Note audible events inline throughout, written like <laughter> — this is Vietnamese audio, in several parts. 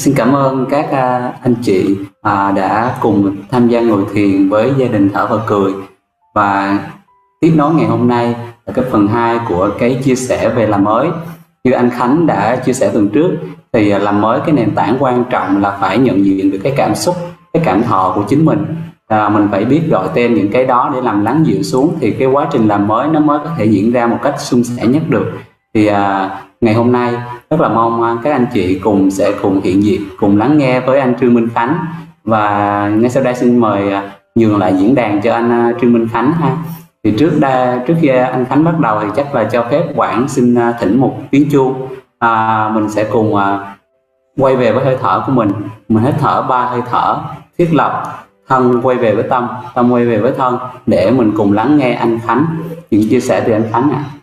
xin cảm ơn các à, anh chị à, đã cùng tham gia ngồi thiền với gia đình thở và cười. Và tiếp nối ngày hôm nay là cái phần 2 của cái chia sẻ về làm mới. Như anh Khánh đã chia sẻ tuần trước thì à, làm mới cái nền tảng quan trọng là phải nhận diện được cái cảm xúc cái cảm thọ của chính mình. À, mình phải biết gọi tên những cái đó để làm lắng dịu xuống thì cái quá trình làm mới nó mới có thể diễn ra một cách suôn sẻ nhất được. Thì à, ngày hôm nay rất là mong à, các anh chị cùng sẽ cùng hiện diện cùng lắng nghe với anh Trương Minh Khánh. Và ngay sau đây xin mời à, nhường lại diễn đàn cho anh à, Trương Minh Khánh ha. Thì trước đây trước khi anh Khánh bắt đầu thì chắc là cho phép Quảng xin thỉnh một tiếng chuông. À, mình sẽ cùng à, quay về với hơi thở của mình. Mình hít thở ba hơi thở thiết lập thân quay về với tâm tâm quay về với thân để mình cùng lắng nghe anh Khánh. Những chia sẻ từ anh Khánh ạ. à.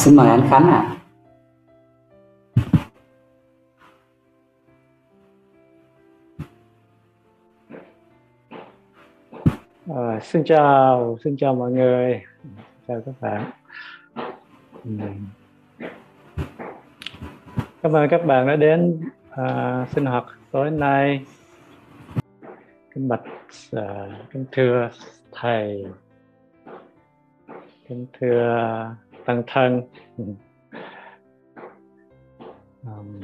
Xin mời anh Khánh ạ. À. À, xin chào, xin chào mọi người, chào các bạn. Ừ. Cảm ơn các bạn đã đến à, sinh hoạt tối nay. Kính bạch, à, kính thưa thầy, kính thưa tăng thân. Um,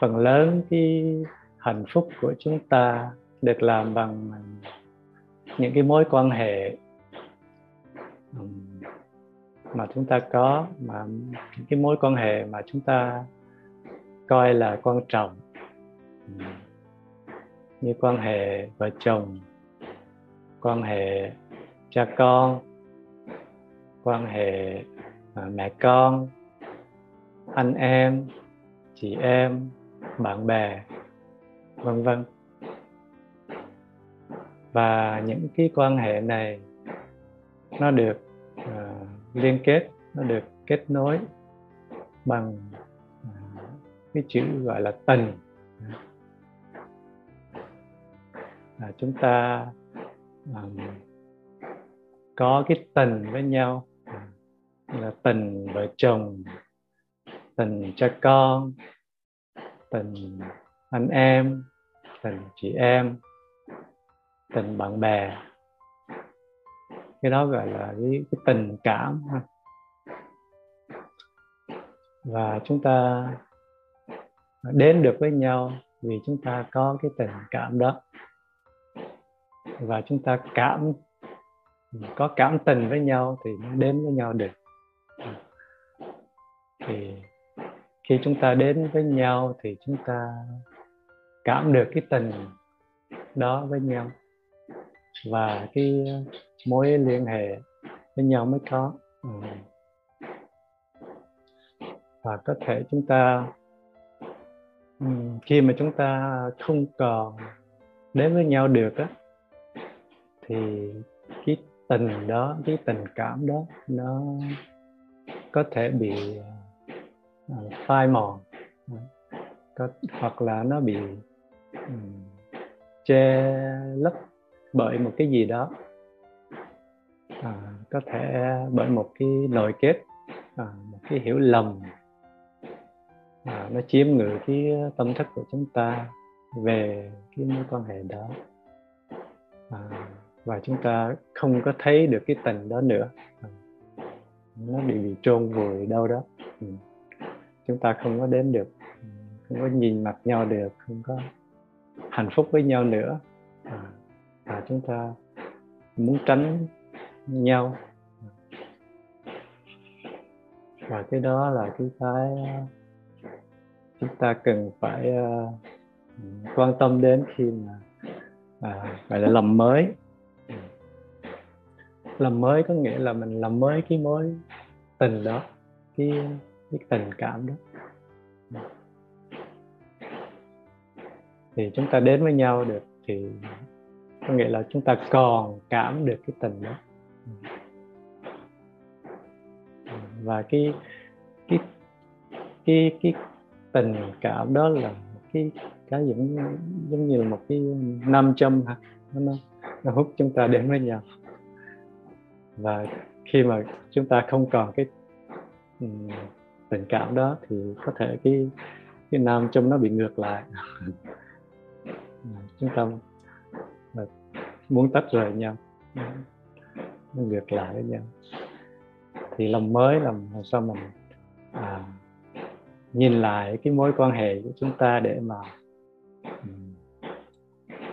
phần lớn cái hạnh phúc của chúng ta được làm bằng những cái mối quan hệ mà chúng ta có mà những cái mối quan hệ mà chúng ta coi là quan trọng. Như quan hệ vợ chồng quan hệ cha con quan hệ à, mẹ con anh em chị em bạn bè vân vân. Và những cái quan hệ này nó được uh, liên kết nó được kết nối bằng uh, cái chữ gọi là tình. À, chúng ta um, có cái tình với nhau là tình vợ chồng tình cha con tình anh em tình chị em tình bạn bè. Cái đó gọi là cái, cái tình cảm ha. Và chúng ta đến được với nhau vì chúng ta có cái tình cảm đó. Và chúng ta cảm có cảm tình với nhau thì mới đến với nhau được thì khi chúng ta đến với nhau thì chúng ta cảm được cái tình đó với nhau và cái mối liên hệ với nhau mới có ừ. và có thể chúng ta ừ, khi mà chúng ta không còn đến với nhau được á thì cái tình đó cái tình cảm đó nó có thể bị uh, Ờ, phai mòn. Ờ, có, hoặc là nó bị um, che lấp bởi một cái gì đó. À, có thể bởi một cái nội kết à, một cái hiểu lầm. À, nó chiếm ngự cái tâm thức của chúng ta về cái mối quan hệ đó. À, và chúng ta không có thấy được cái tình đó nữa. À, nó bị bị trôn vùi đâu đó. Ừ chúng ta không có đến được không có nhìn mặt nhau được không có hạnh phúc với nhau nữa. À, và chúng ta muốn tránh nhau. Và cái đó là cái cái chúng ta cần phải uh, quan tâm đến khi mà à, gọi là làm mới. Làm mới có nghĩa là mình làm mới cái mối tình đó cái cái tình cảm đó. Thì chúng ta đến với nhau được thì có nghĩa là chúng ta còn cảm được cái tình đó. Và cái cái cái cái tình cảm đó là cái cái giống giống như là một cái nam châm ha nó, nó hút chúng ta đến với nhau. Và khi mà chúng ta không còn cái tình cảm đó thì có thể cái cái nam châm nó bị ngược lại. <laughs> Chúng ta muốn tách rời nhau nó ngược lại với nhau. Thì lòng mới làm sao mình à, nhìn lại cái mối quan hệ của chúng ta để mà um,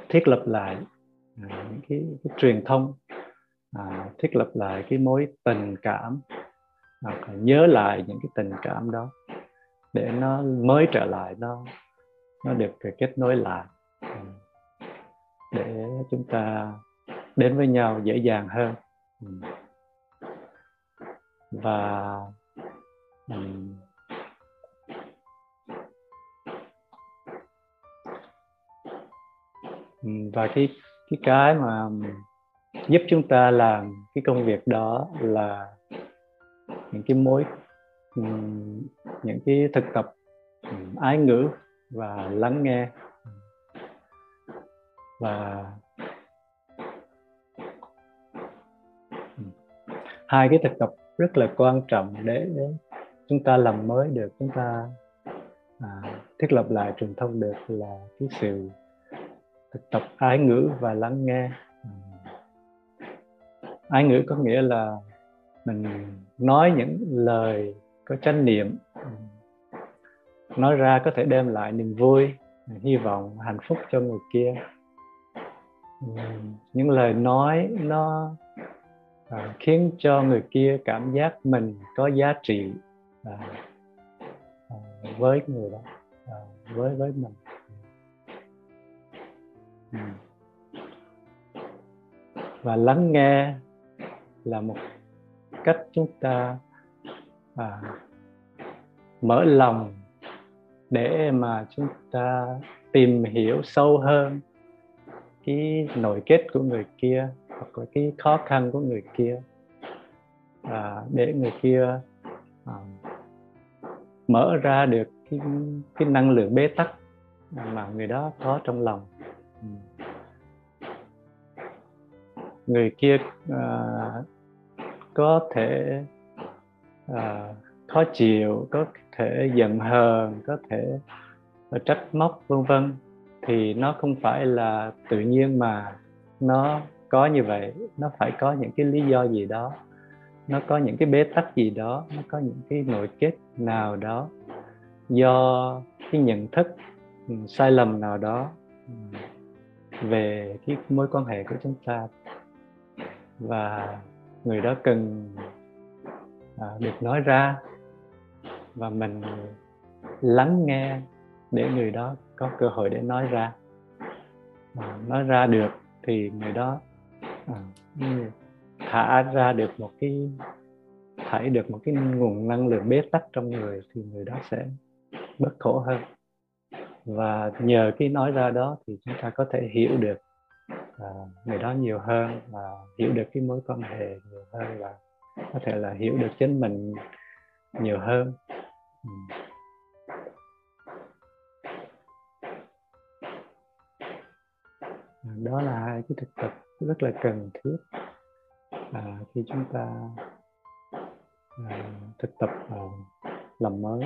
thiết lập lại à, những cái, cái truyền thông à, thiết lập lại cái mối tình cảm hoặc là nhớ lại những cái tình cảm đó để nó mới trở lại, nó nó được kết nối lại. Ừ. Để chúng ta đến với nhau dễ dàng hơn. Ừ. Và ừ. và cái cái cái mà giúp chúng ta làm cái công việc đó là những cái mối những cái thực tập ái ngữ và lắng nghe. Và hai cái thực tập rất là quan trọng để, chúng ta làm mới được chúng ta à, thiết lập lại truyền thông được là cái sự thực tập ái ngữ và lắng nghe. Ái ngữ có nghĩa là mình nói những lời có chánh niệm. Nói ra có thể đem lại niềm vui hy vọng hạnh phúc cho người kia. Những lời nói nó à, khiến cho người kia cảm giác mình có giá trị à, à, với người đó à, với với mình. Và lắng nghe là một cách chúng ta à, mở lòng để mà chúng ta tìm hiểu sâu hơn cái nội kết của người kia hoặc là cái khó khăn của người kia. À, để người kia à, mở ra được cái cái năng lượng bế tắc mà người đó có trong lòng. Ừ. Người kia à, có thể à, khó chịu có thể giận hờn có thể ờ, trách móc vân vân. Thì nó không phải là tự nhiên mà nó có như vậy. Nó phải có những cái lý do gì đó. Nó có những cái bế tắc gì đó. Nó có những cái nội kết nào đó do cái nhận thức ừ, sai lầm nào đó ừ, về cái mối quan hệ của chúng ta. Và người đó cần à, được nói ra và mình lắng nghe để người đó có cơ hội để nói ra. À, nói ra được thì người đó à, thả ra được một cái thải được một cái nguồn năng lượng bế tắc trong người thì người đó sẽ bớt khổ hơn. Và nhờ cái nói ra đó thì chúng ta có thể hiểu được à, người đó nhiều hơn và hiểu được cái mối quan hệ nhiều hơn và có thể là hiểu được chính mình nhiều hơn. Ừ. đó là hai cái thực tập rất là cần thiết. À, khi chúng ta à, thực tập à, làm mới.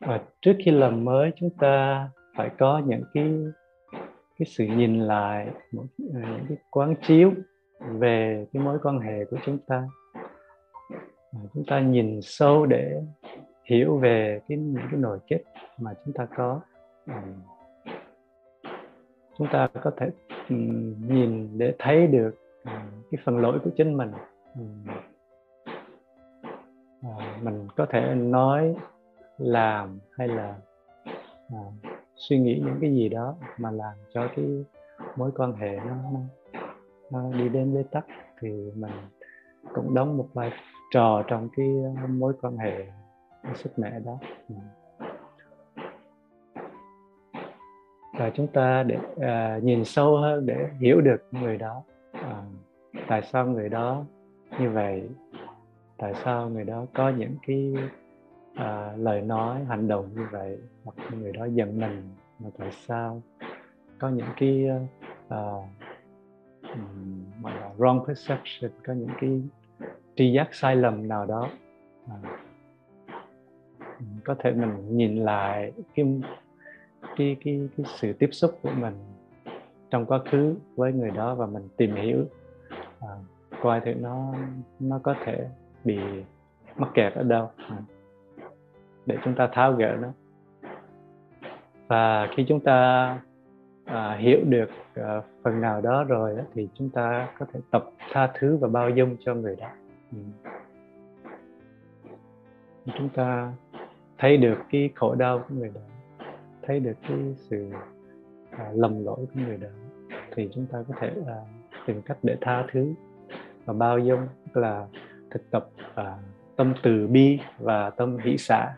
Và trước khi làm mới chúng ta phải có những cái cái sự nhìn lại, một ờ, những cái quán chiếu về cái mối quan hệ của chúng ta. Ờ, chúng ta nhìn sâu để hiểu về cái, những cái nội kết mà chúng ta có. Ờ, chúng ta có thể ừ, nhìn để thấy được cái phần lỗi của chính mình. Ừ. Mình có thể nói, làm hay là suy nghĩ những cái gì đó mà làm cho cái mối quan hệ nó, nó, nó đi đến bế tắc thì mình cũng đóng một vai trò trong cái mối quan hệ sức mẹ đó. Ừ. Và chúng ta để à, nhìn sâu hơn để hiểu được người đó. À, tại sao người đó như vậy? Tại sao người đó có những cái à, lời nói hành động như vậy hoặc người đó giận mình mà tại sao? Có những cái uh, gọi là wrong perception có những cái tri giác sai lầm nào đó. À, có thể mình nhìn lại cái cái cái cái sự tiếp xúc của mình trong quá khứ với người đó và mình tìm hiểu à, coi thử nó nó có thể bị mắc kẹt ở đâu. À, để chúng ta tháo gỡ nó và khi chúng ta à, hiểu được à, phần nào đó rồi đó, thì chúng ta có thể tập tha thứ và bao dung cho người đó ừ. chúng ta thấy được cái khổ đau của người đó thấy được cái sự à, lầm lỗi của người đó thì chúng ta có thể à, tìm cách để tha thứ và bao dung tức là thực tập à, tâm từ bi và tâm hỷ xã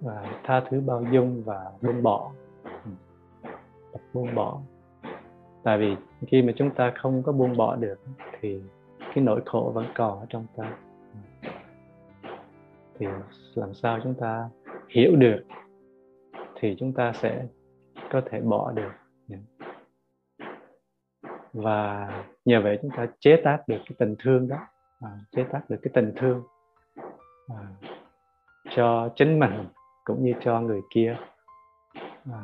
và tha thứ bao dung và buông bỏ. Tập buông bỏ. Tại vì khi mà chúng ta không có buông bỏ được thì cái nỗi khổ vẫn còn ở trong ta. Thì làm sao chúng ta hiểu được thì chúng ta sẽ có thể bỏ được. Và nhờ vậy chúng ta chế tác được cái tình thương đó. À, chế tác được cái tình thương à, cho chính mình cũng như cho người kia à,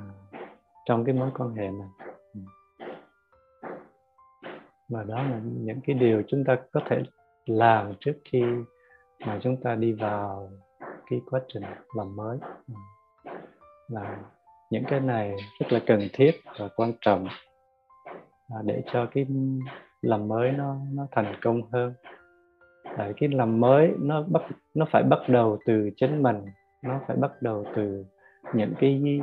trong cái mối quan hệ này. Ừ. Và đó là những cái điều chúng ta có thể làm trước khi mà chúng ta đi vào cái quá trình làm mới. Ừ. Là những cái này rất là cần thiết và quan trọng à, để cho cái làm mới nó nó thành công hơn à, cái làm mới nó bắt nó phải bắt đầu từ chính mình nó phải bắt đầu từ những cái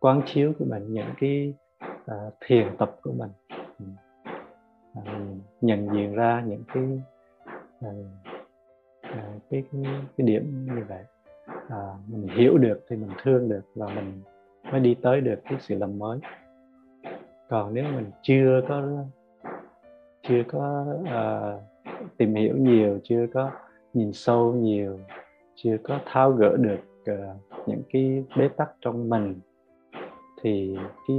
quán chiếu của mình những cái uh, thiền tập của mình. Uh, nhận diện ra những cái uh, uh, cái, cái cái điểm như vậy. Uh, mình hiểu được thì mình thương được và mình mới đi tới được cái sự làm mới. Còn nếu mình chưa có chưa có uh, tìm hiểu nhiều chưa có nhìn sâu nhiều chưa có tháo gỡ được uh, những cái bế tắc trong mình thì cái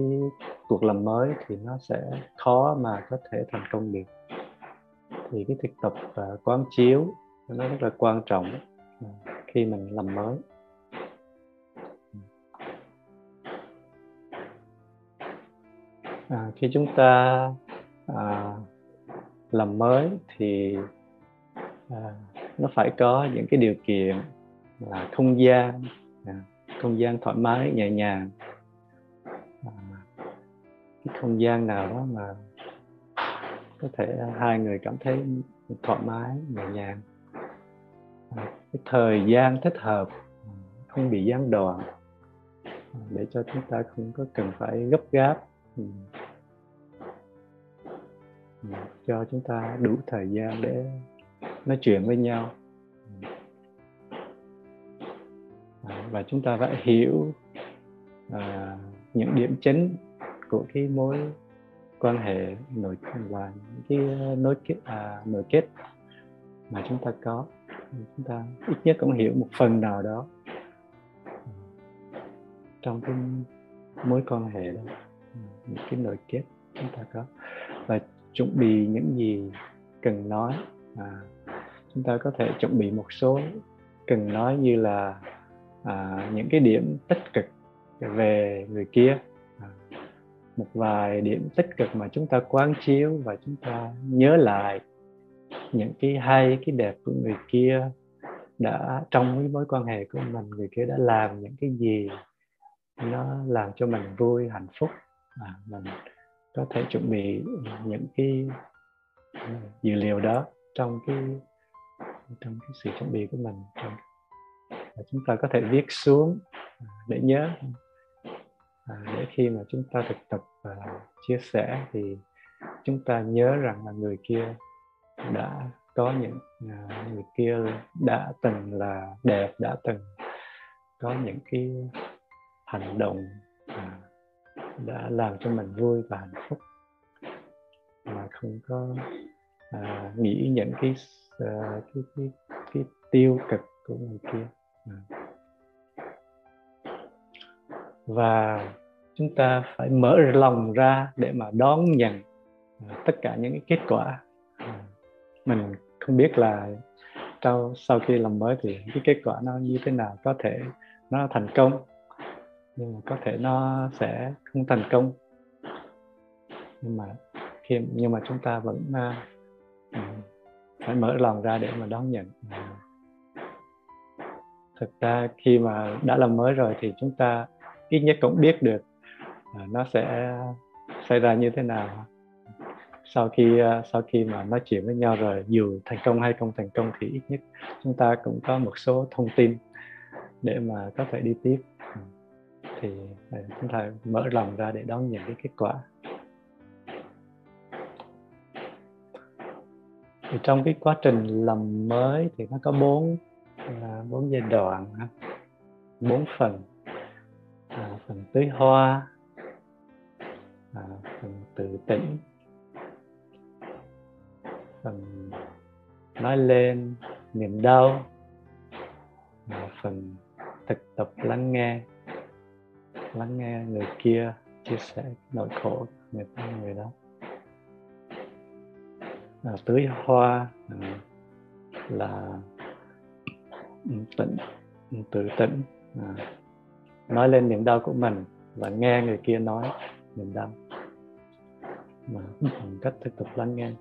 cuộc làm mới thì nó sẽ khó mà có thể thành công được. Thì cái thực tập uh, quán chiếu nó rất là quan trọng uh, khi mình làm mới. À, khi chúng ta à, làm mới thì à, nó phải có những cái điều kiện là không gian à, không gian thoải mái nhẹ nhàng. À, cái không gian nào đó mà có thể hai người cảm thấy thoải mái nhẹ nhàng. À, cái thời gian thích hợp à, không bị gián đoạn à, để cho chúng ta không có cần phải gấp gáp. Ừ. Ừ, cho chúng ta đủ thời gian để nói chuyện với nhau. Ừ, và chúng ta phải hiểu à, những điểm chính của cái mối quan hệ nội và cái nối kết à, nội kết mà chúng ta có. Chúng ta ít nhất cũng hiểu một phần nào đó trong cái mối quan hệ đó những cái nội kết chúng ta có. Và chuẩn bị những gì cần nói. À, chúng ta có thể chuẩn bị một số cần nói như là à, những cái điểm tích cực về người kia. À, một vài điểm tích cực mà chúng ta quán chiếu và chúng ta nhớ lại những cái hay cái đẹp của người kia đã trong cái mối quan hệ của mình người kia đã làm những cái gì nó làm cho mình vui hạnh phúc. À, mình có thể chuẩn bị những cái à, dữ liệu đó trong cái trong cái sự chuẩn bị của mình. Và chúng ta có thể viết xuống à, để nhớ. À, để khi mà chúng ta thực tập và chia sẻ thì chúng ta nhớ rằng là người kia đã có những à, người kia đã từng là đẹp đã từng có những cái hành động đã làm cho mình vui và hạnh phúc. Mà không có à, nghĩ những cái, à, cái, cái cái tiêu cực của người kia. À. và chúng ta phải mở lòng ra để mà đón nhận à, tất cả những cái kết quả. À, mình không biết là sau sau khi làm mới thì cái kết quả nó như thế nào có thể nó thành công nhưng mà có thể nó sẽ không thành công. Nhưng mà khi nhưng mà chúng ta vẫn uh, phải mở lòng ra để mà đón nhận. Ừ. Thực ra khi mà đã làm mới rồi thì chúng ta ít nhất cũng biết được uh, nó sẽ xảy ra như thế nào. Sau khi uh, sau khi mà nói chuyện với nhau rồi dù thành công hay không thành công thì ít nhất chúng ta cũng có một số thông tin để mà có thể đi tiếp thì chúng ta mở lòng ra để đón nhận cái kết quả. Thì trong cái quá trình làm mới thì nó có bốn là bốn giai đoạn bốn phần. À, phần tưới hoa à, phần tự tỉnh phần nói lên niềm đau à, phần thực tập lắng nghe lắng nghe người kia chia sẻ nỗi khổ người ta người đó. À, tưới hoa à, là tĩnh tự tĩnh à, nói lên niềm đau của mình và nghe người kia nói niềm đau. Mà bằng cách thực tập lắng nghe.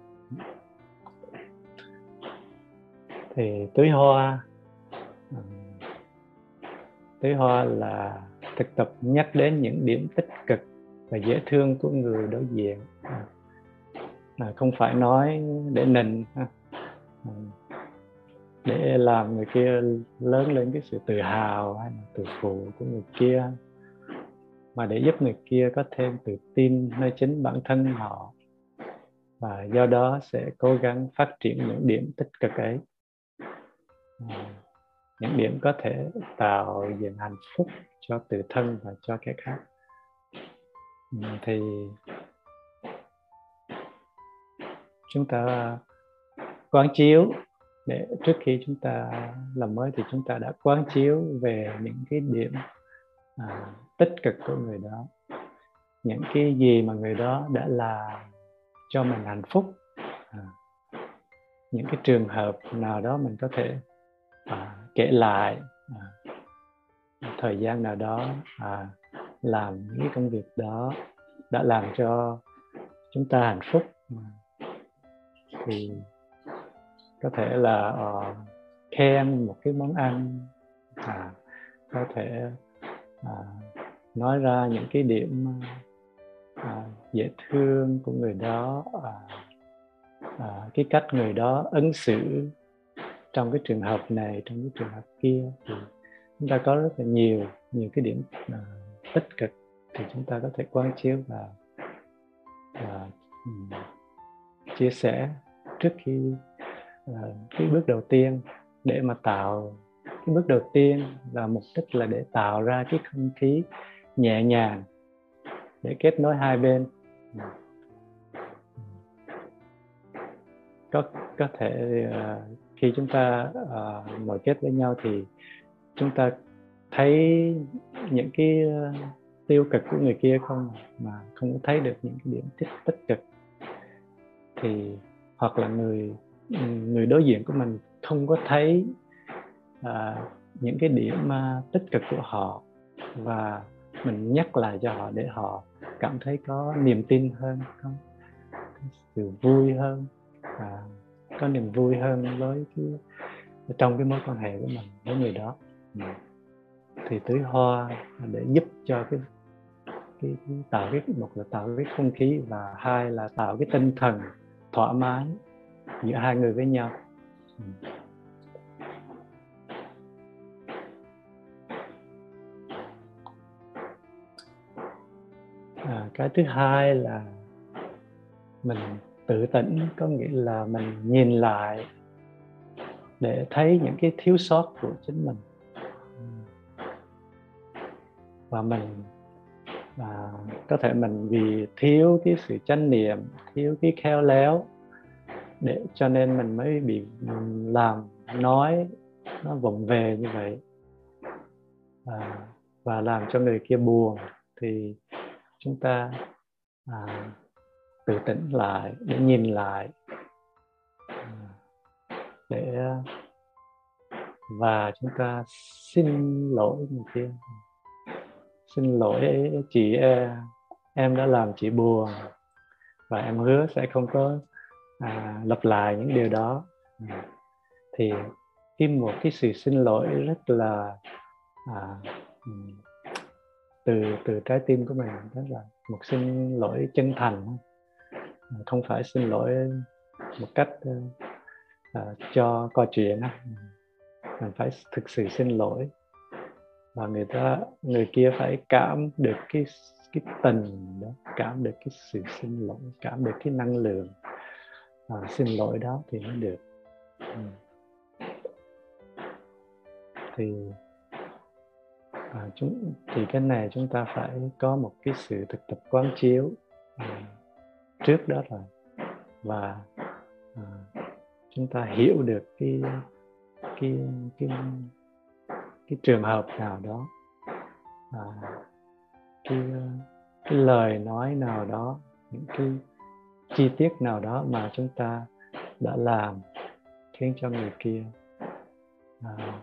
Thì tưới hoa à, tưới hoa là thực tập nhắc đến những điểm tích cực và dễ thương của người đối diện à, không phải nói để nịnh ha. À, để làm người kia lớn lên cái sự tự hào hay là tự phụ của người kia mà để giúp người kia có thêm tự tin nơi chính bản thân họ và do đó sẽ cố gắng phát triển những điểm tích cực ấy à, những điểm có thể tạo dựng hạnh phúc cho tự thân và cho kẻ khác. Ừ, thì chúng ta quán chiếu để trước khi chúng ta làm mới thì chúng ta đã quán chiếu về những cái điểm à, tích cực của người đó. Những cái gì mà người đó đã làm cho mình hạnh phúc à, những cái trường hợp nào đó mình có thể à, kể lại à, thời gian nào đó à, làm những cái công việc đó đã làm cho chúng ta hạnh phúc. À, thì có thể là uh, khen một cái món ăn à, có thể à, nói ra những cái điểm à, dễ thương của người đó à, à, cái cách người đó ứng xử trong cái trường hợp này trong cái trường hợp kia thì chúng ta có rất là nhiều nhiều cái điểm uh, tích cực thì chúng ta có thể quán chiếu và, và um, chia sẻ trước khi uh, cái bước đầu tiên để mà tạo cái bước đầu tiên là mục đích là để tạo ra cái không khí nhẹ nhàng để kết nối hai bên. Có có thể uh, khi chúng ta uh, ngồi kết với nhau thì chúng ta thấy những cái uh, tiêu cực của người kia không? Mà không có thấy được những cái điểm tích tích cực. Thì hoặc là người người đối diện của mình không có thấy uh, những cái điểm uh, tích cực của họ và mình nhắc lại cho họ để họ cảm thấy có niềm tin hơn không có sự vui hơn và có niềm vui hơn với cái trong cái mối quan hệ của mình với người đó. Ừ. Thì tưới hoa để giúp cho cái cái, cái tạo cái một là tạo cái không khí và hai là tạo cái tinh thần thoải mái giữa hai người với nhau. Ừ. À, cái thứ hai là mình tự tỉnh có nghĩa là mình nhìn lại để thấy những cái thiếu sót của chính mình. Và mình và có thể mình vì thiếu cái sự chánh niệm thiếu cái khéo léo để cho nên mình mới bị làm nói nó vụng về như vậy. À, và làm cho người kia buồn thì chúng ta à, tự tỉnh lại để nhìn lại. Để và chúng ta xin lỗi người kia. Xin lỗi chị e, em đã làm chị buồn và em hứa sẽ không có à, lặp lại những điều đó. Thì khi một cái sự xin lỗi rất là à, từ từ trái tim của mình đó là một xin lỗi chân thành không phải xin lỗi một cách uh, cho coi chuyện mình phải thực sự xin lỗi. Và người ta người kia phải cảm được cái cái tình đó cảm được cái sự xin lỗi cảm được cái năng lượng à, xin lỗi đó thì mới được. Ừ. thì à, chúng thì cái này chúng ta phải có một cái sự thực tập quán chiếu. À, trước đó rồi. Và à, chúng ta hiểu được cái cái cái cái trường hợp nào đó à, cái ờ, cái lời nói nào đó những cái chi tiết nào đó mà chúng ta đã làm khiến cho người kia à,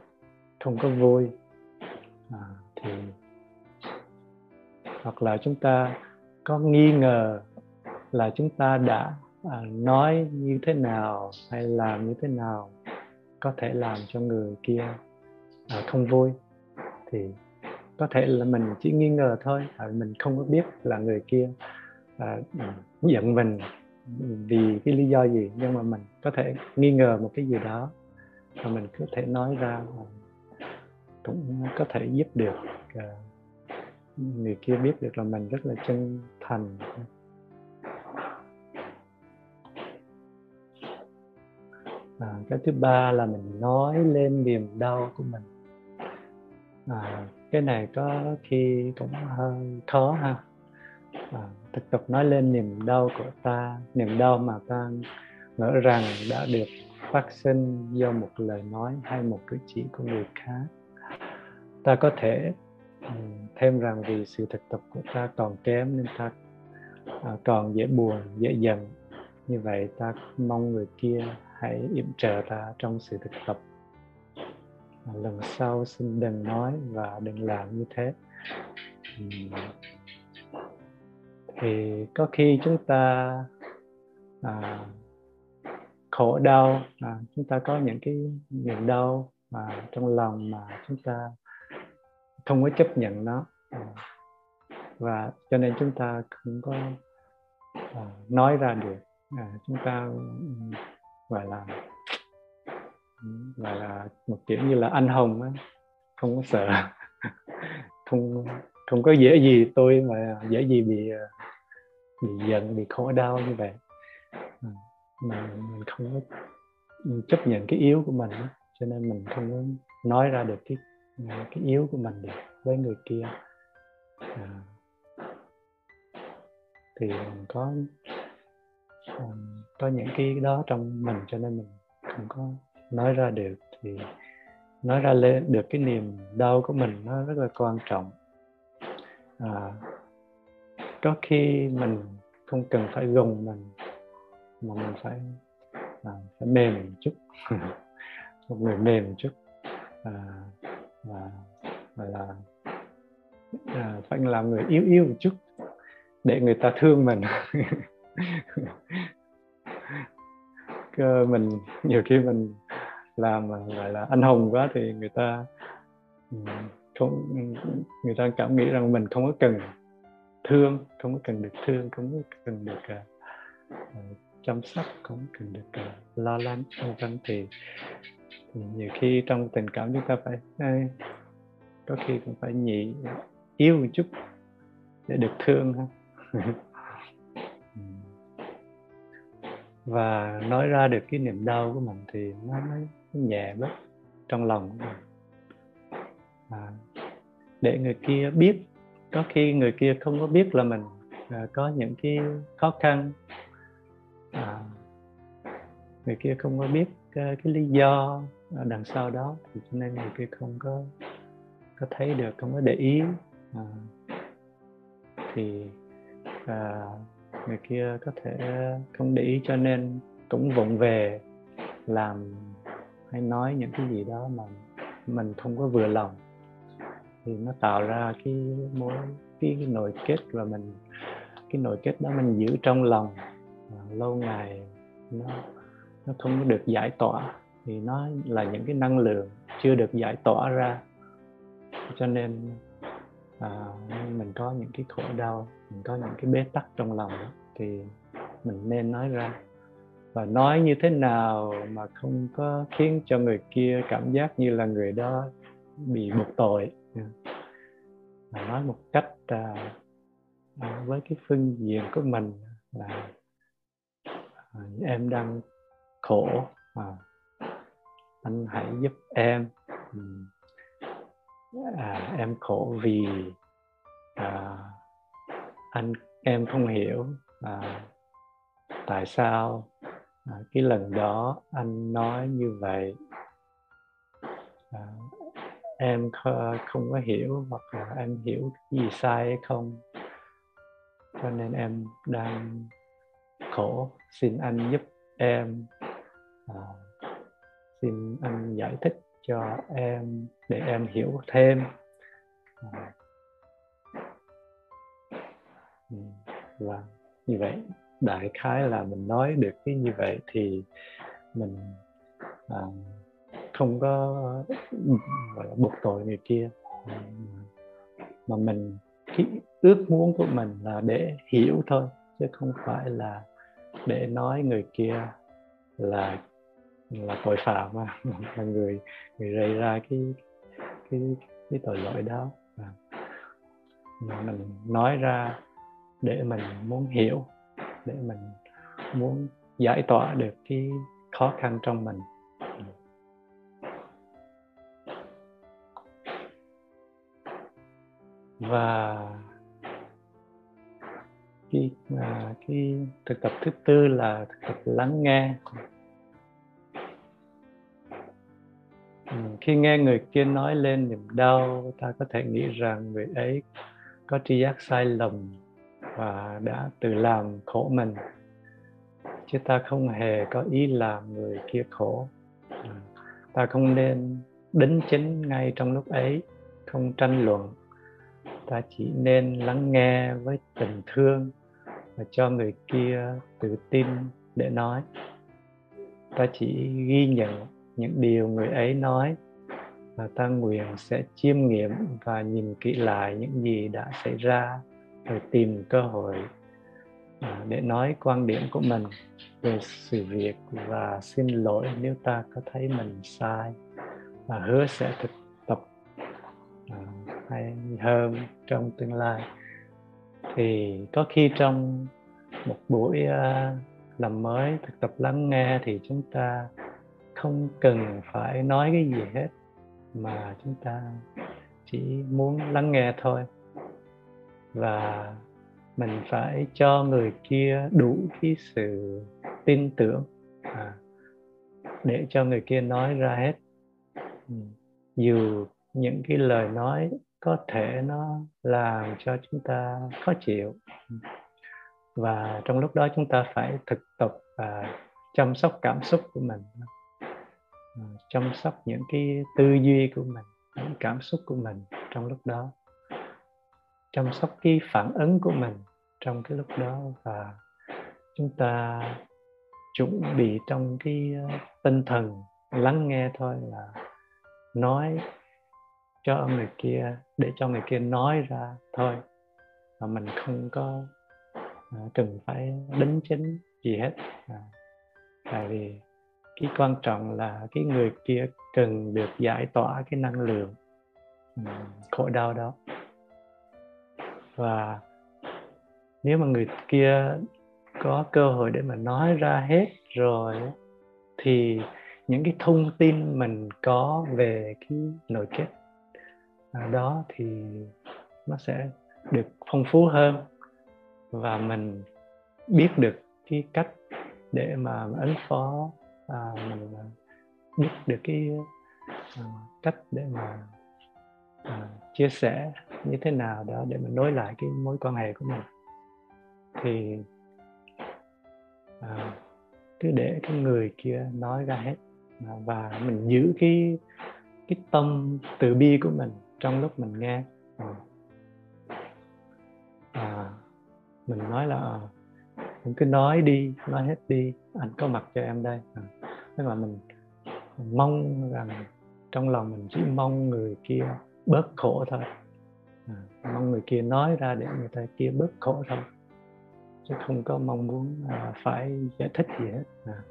không có vui à, thì hoặc là chúng ta có nghi ngờ là chúng ta đã à, nói như thế nào hay làm như thế nào có thể làm cho người kia à, không vui. Thì có thể là mình chỉ nghi ngờ thôi à, mình không có biết là người kia à, giận mình vì cái lý do gì nhưng mà mình có thể nghi ngờ một cái gì đó và mình có thể nói ra cũng có thể giúp được uh, người kia biết được là mình rất là chân thành. À, cái thứ ba là mình nói lên niềm đau của mình. À, cái này có khi cũng hơi khó ha. À, thực tập nói lên niềm đau của ta. Niềm đau mà ta ngỡ rằng đã được phát sinh do một lời nói hay một cử chỉ của người khác. Ta có thể ừ, thêm rằng vì sự thực tập của ta còn kém nên ta à, còn dễ buồn dễ giận. Như vậy ta mong người kia hãy im trợ ta trong sự thực tập. À, lần sau xin đừng nói và đừng làm như thế. Thì có khi chúng ta à, khổ đau à, chúng ta có những cái niềm đau mà trong lòng mà chúng ta không có chấp nhận nó. À, và cho nên chúng ta không có à, nói ra được. À, chúng ta gọi là ừ, gọi là một kiểu như là anh hùng ấy. không có sợ. <laughs> Không không có dễ gì tôi mà dễ gì bị ờ, bị giận bị khổ đau như vậy. Ừ, mà mình không có chấp nhận cái yếu của mình cho nên mình không có nói ra được cái cái yếu của mình được với người kia. À, thì mình có um, có những cái đó trong mình cho nên mình không có nói ra được. Thì nói ra lên được cái niềm đau của mình nó rất là quan trọng. À, có khi mình không cần phải gồng mình mà mình phải à, phải mềm một chút. <laughs> Một người mềm một chút. À, và và là à, phải làm người yếu yếu một chút để người ta thương mình. <laughs> Ờ, mình nhiều khi mình làm ờ, gọi là anh hùng quá thì người ta ừ, không ừ, người ta cảm nghĩ rằng mình không có cần thương không có cần được thương không có cần được uh, chăm sóc không có cần được uh, lo lắng vân vân. Thì, thì nhiều khi trong tình cảm chúng ta phải uh, có khi cũng phải nhị yêu một chút để được thương ha. <laughs> và nói ra được cái niềm đau của mình thì nó mới nhẹ bớt trong lòng của mình. À, để người kia biết có khi người kia không có biết là mình à, có những cái khó khăn. À, người kia không có biết cái, cái lý do đằng sau đó thì cho nên người kia không có có thấy được không có để ý. À, thì à, người kia có thể không để ý cho nên cũng vụng về làm hay nói những cái gì đó mà mình không có vừa lòng. Thì nó tạo ra cái mối cái, cái nội kết và mình cái nội kết đó mình giữ trong lòng. À, lâu ngày nó nó không có được giải tỏa. Thì nó là những cái năng lượng chưa được giải tỏa ra. Cho nên à, mình có những cái khổ đau mình có những cái bế tắc trong lòng đó, thì mình nên nói ra. Và nói như thế nào mà không có khiến cho người kia cảm giác như là người đó bị buộc tội. Mà nói một cách à, à, với cái phương diện của mình là à, em đang khổ à, anh hãy giúp em. À, em khổ vì à, anh em không hiểu à, tại sao à, cái lần đó anh nói như vậy. À, em không có hiểu hoặc là em hiểu gì sai hay không. Cho nên em đang khổ xin anh giúp em à, xin anh giải thích cho em để em hiểu thêm. À, và như vậy đại khái là mình nói được cái như vậy thì mình à, không có gọi là buộc tội người kia. Ừ, mà mình cái ước muốn của mình là để hiểu thôi chứ không phải là để nói người kia là là tội phạm mà <laughs> là người người gây ra cái cái cái tội lỗi đó. Vâng. Mà mình nói ra để mình muốn hiểu để mình muốn giải tỏa được cái khó khăn trong mình. Và cái à, cái thực tập thứ tư là thực tập lắng nghe. Ừ, khi nghe người kia nói lên niềm đau ta có thể nghĩ rằng người ấy có tri giác sai lầm và đã tự làm khổ mình. Chứ ta không hề có ý làm người kia khổ. Ừ. Ta không nên đính chính ngay trong lúc ấy, không tranh luận. Ta chỉ nên lắng nghe với tình thương và cho người kia tự tin để nói. Ta chỉ ghi nhận những điều người ấy nói và ta nguyện sẽ chiêm nghiệm và nhìn kỹ lại những gì đã xảy ra phải tìm cơ hội à, để nói quan điểm của mình về sự việc và xin lỗi nếu ta có thấy mình sai và hứa sẽ thực tập à, hay hơn trong tương lai. Thì có khi trong một buổi à, làm mới, thực tập lắng nghe thì chúng ta không cần phải nói cái gì hết, mà chúng ta chỉ muốn lắng nghe thôi và mình phải cho người kia đủ cái sự tin tưởng à, để cho người kia nói ra hết. Ừ, dù những cái lời nói có thể nó làm cho chúng ta khó chịu. Ừ, và trong lúc đó chúng ta phải thực tập và chăm sóc cảm xúc của mình. Ừ, chăm sóc những cái tư duy của mình những cảm xúc của mình trong lúc đó chăm sóc cái phản ứng của mình trong cái lúc đó. Và chúng ta chuẩn bị trong cái ờ, tinh thần lắng nghe thôi là nói cho người kia để cho người kia nói ra thôi. Mà mình không có à, cần phải đính chính gì hết. À, tại vì cái quan trọng là cái người kia cần được giải tỏa cái năng lượng khổ đau đó và nếu mà người kia có cơ hội để mà nói ra hết rồi thì những cái thông tin mình có về cái nội kết à, đó thì nó sẽ được phong phú hơn và mình biết được cái cách để mà ứng phó à, mình à, biết được cái à, cách để mà à, chia sẻ như thế nào đó để mình nối lại cái mối quan hệ của mình. Thì à, cứ để cái người kia nói ra hết à, và mình giữ cái cái tâm từ bi của mình trong lúc mình nghe. Ừ. À, mình nói là ờ, mình cứ nói đi nói hết đi anh có mặt cho em đây. Ừ. À, mà mình mong rằng trong lòng mình chỉ mong người kia bớt khổ thôi à, mong người kia nói ra để người ta kia bớt khổ thôi chứ không có mong muốn à, phải giải thích gì hết à.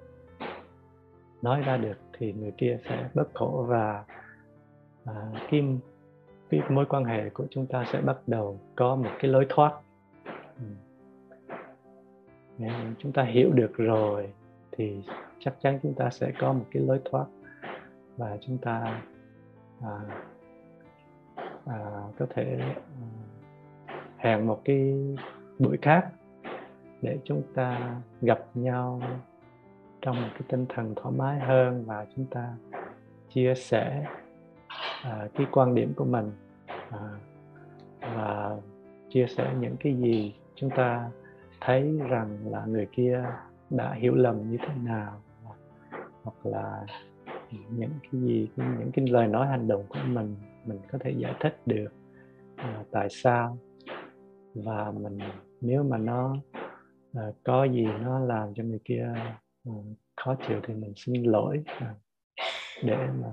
nói ra được thì người kia sẽ bớt khổ và à, cái, cái mối quan hệ của chúng ta sẽ bắt đầu có một cái lối thoát ừ. Chúng ta hiểu được rồi thì chắc chắn chúng ta sẽ có một cái lối thoát và chúng ta à, à, có thể ừ, hẹn một cái buổi khác để chúng ta gặp nhau trong một cái tinh thần thoải mái hơn và chúng ta chia sẻ à, cái quan điểm của mình à, và chia sẻ những cái gì chúng ta thấy rằng là người kia đã hiểu lầm như thế nào hoặc là những cái gì những cái lời nói hành động của mình mình có thể giải thích được à, tại sao. Và mình nếu mà nó à, có gì nó làm cho người kia à, khó chịu thì mình xin lỗi à, để mà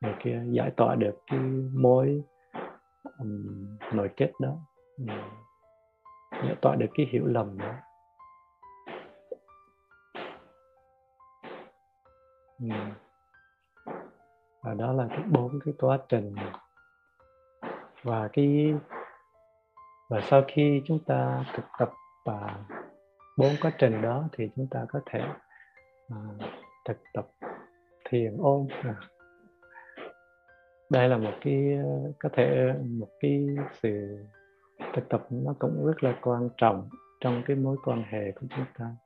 người kia giải tỏa được cái mối um, nội kết đó. Um, giải tỏa được cái hiểu lầm đó. Um và đó là cái bốn cái quá trình và cái và sau khi chúng ta thực tập và bốn quá trình đó thì chúng ta có thể à, thực tập thiền ôn à. đây là một cái có thể một cái sự thực tập nó cũng rất là quan trọng trong cái mối quan hệ của chúng ta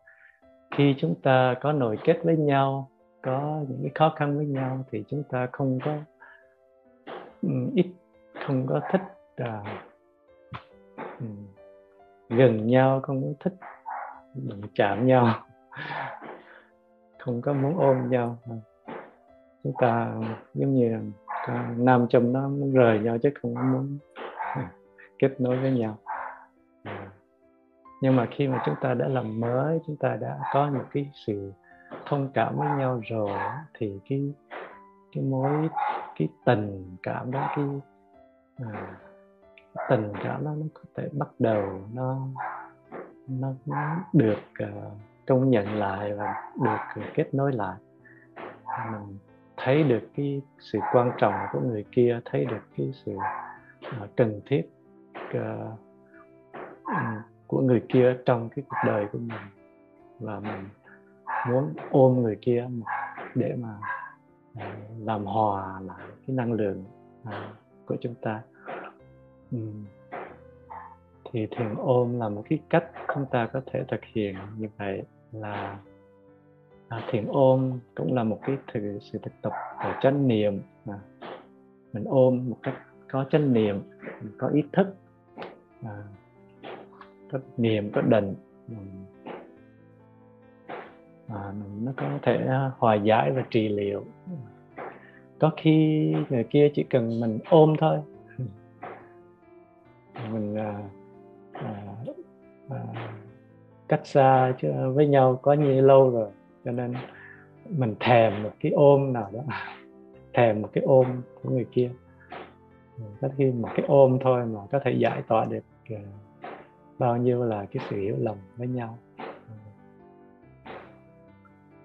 khi chúng ta có nội kết với nhau có những cái khó khăn với nhau thì chúng ta không có um, ít không có thích uh, um, gần nhau không có thích ừ, chạm nhau không có muốn ôm nhau. Chúng ta giống như là à, nam châm nó muốn rời nhau chứ không muốn à, kết nối với nhau. Nhưng mà khi mà chúng ta đã làm mới chúng ta đã có một cái sự thông cảm với nhau rồi thì cái cái mối cái tình cảm đó cái, à, cái tình cảm đó nó có thể bắt đầu nó nó, nó được uh, công nhận lại và được uh, kết nối lại. Mình thấy được cái sự quan trọng của người kia thấy được cái sự uh, cần thiết uh, của người kia trong cái cuộc đời của mình. Và mình muốn ôm người kia để mà à, làm hòa lại cái năng lượng à, của chúng ta. Thì thiền ôm là một cái cách chúng ta có thể thực hiện như vậy là à, thiền ôm cũng là một cái thử, sự thực tập của chánh niệm à, mình ôm một cách có chánh niệm có ý thức à, có niệm có định à, nó có thể hòa giải và trị liệu. Có khi người kia chỉ cần mình ôm thôi. Mình à, à, à, cách xa với nhau có nhiều lâu rồi cho nên mình thèm một cái ôm nào đó. <laughs> Thèm một cái ôm của người kia. Có khi một cái ôm thôi mà có thể giải tỏa được à, bao nhiêu là cái sự hiểu lầm với nhau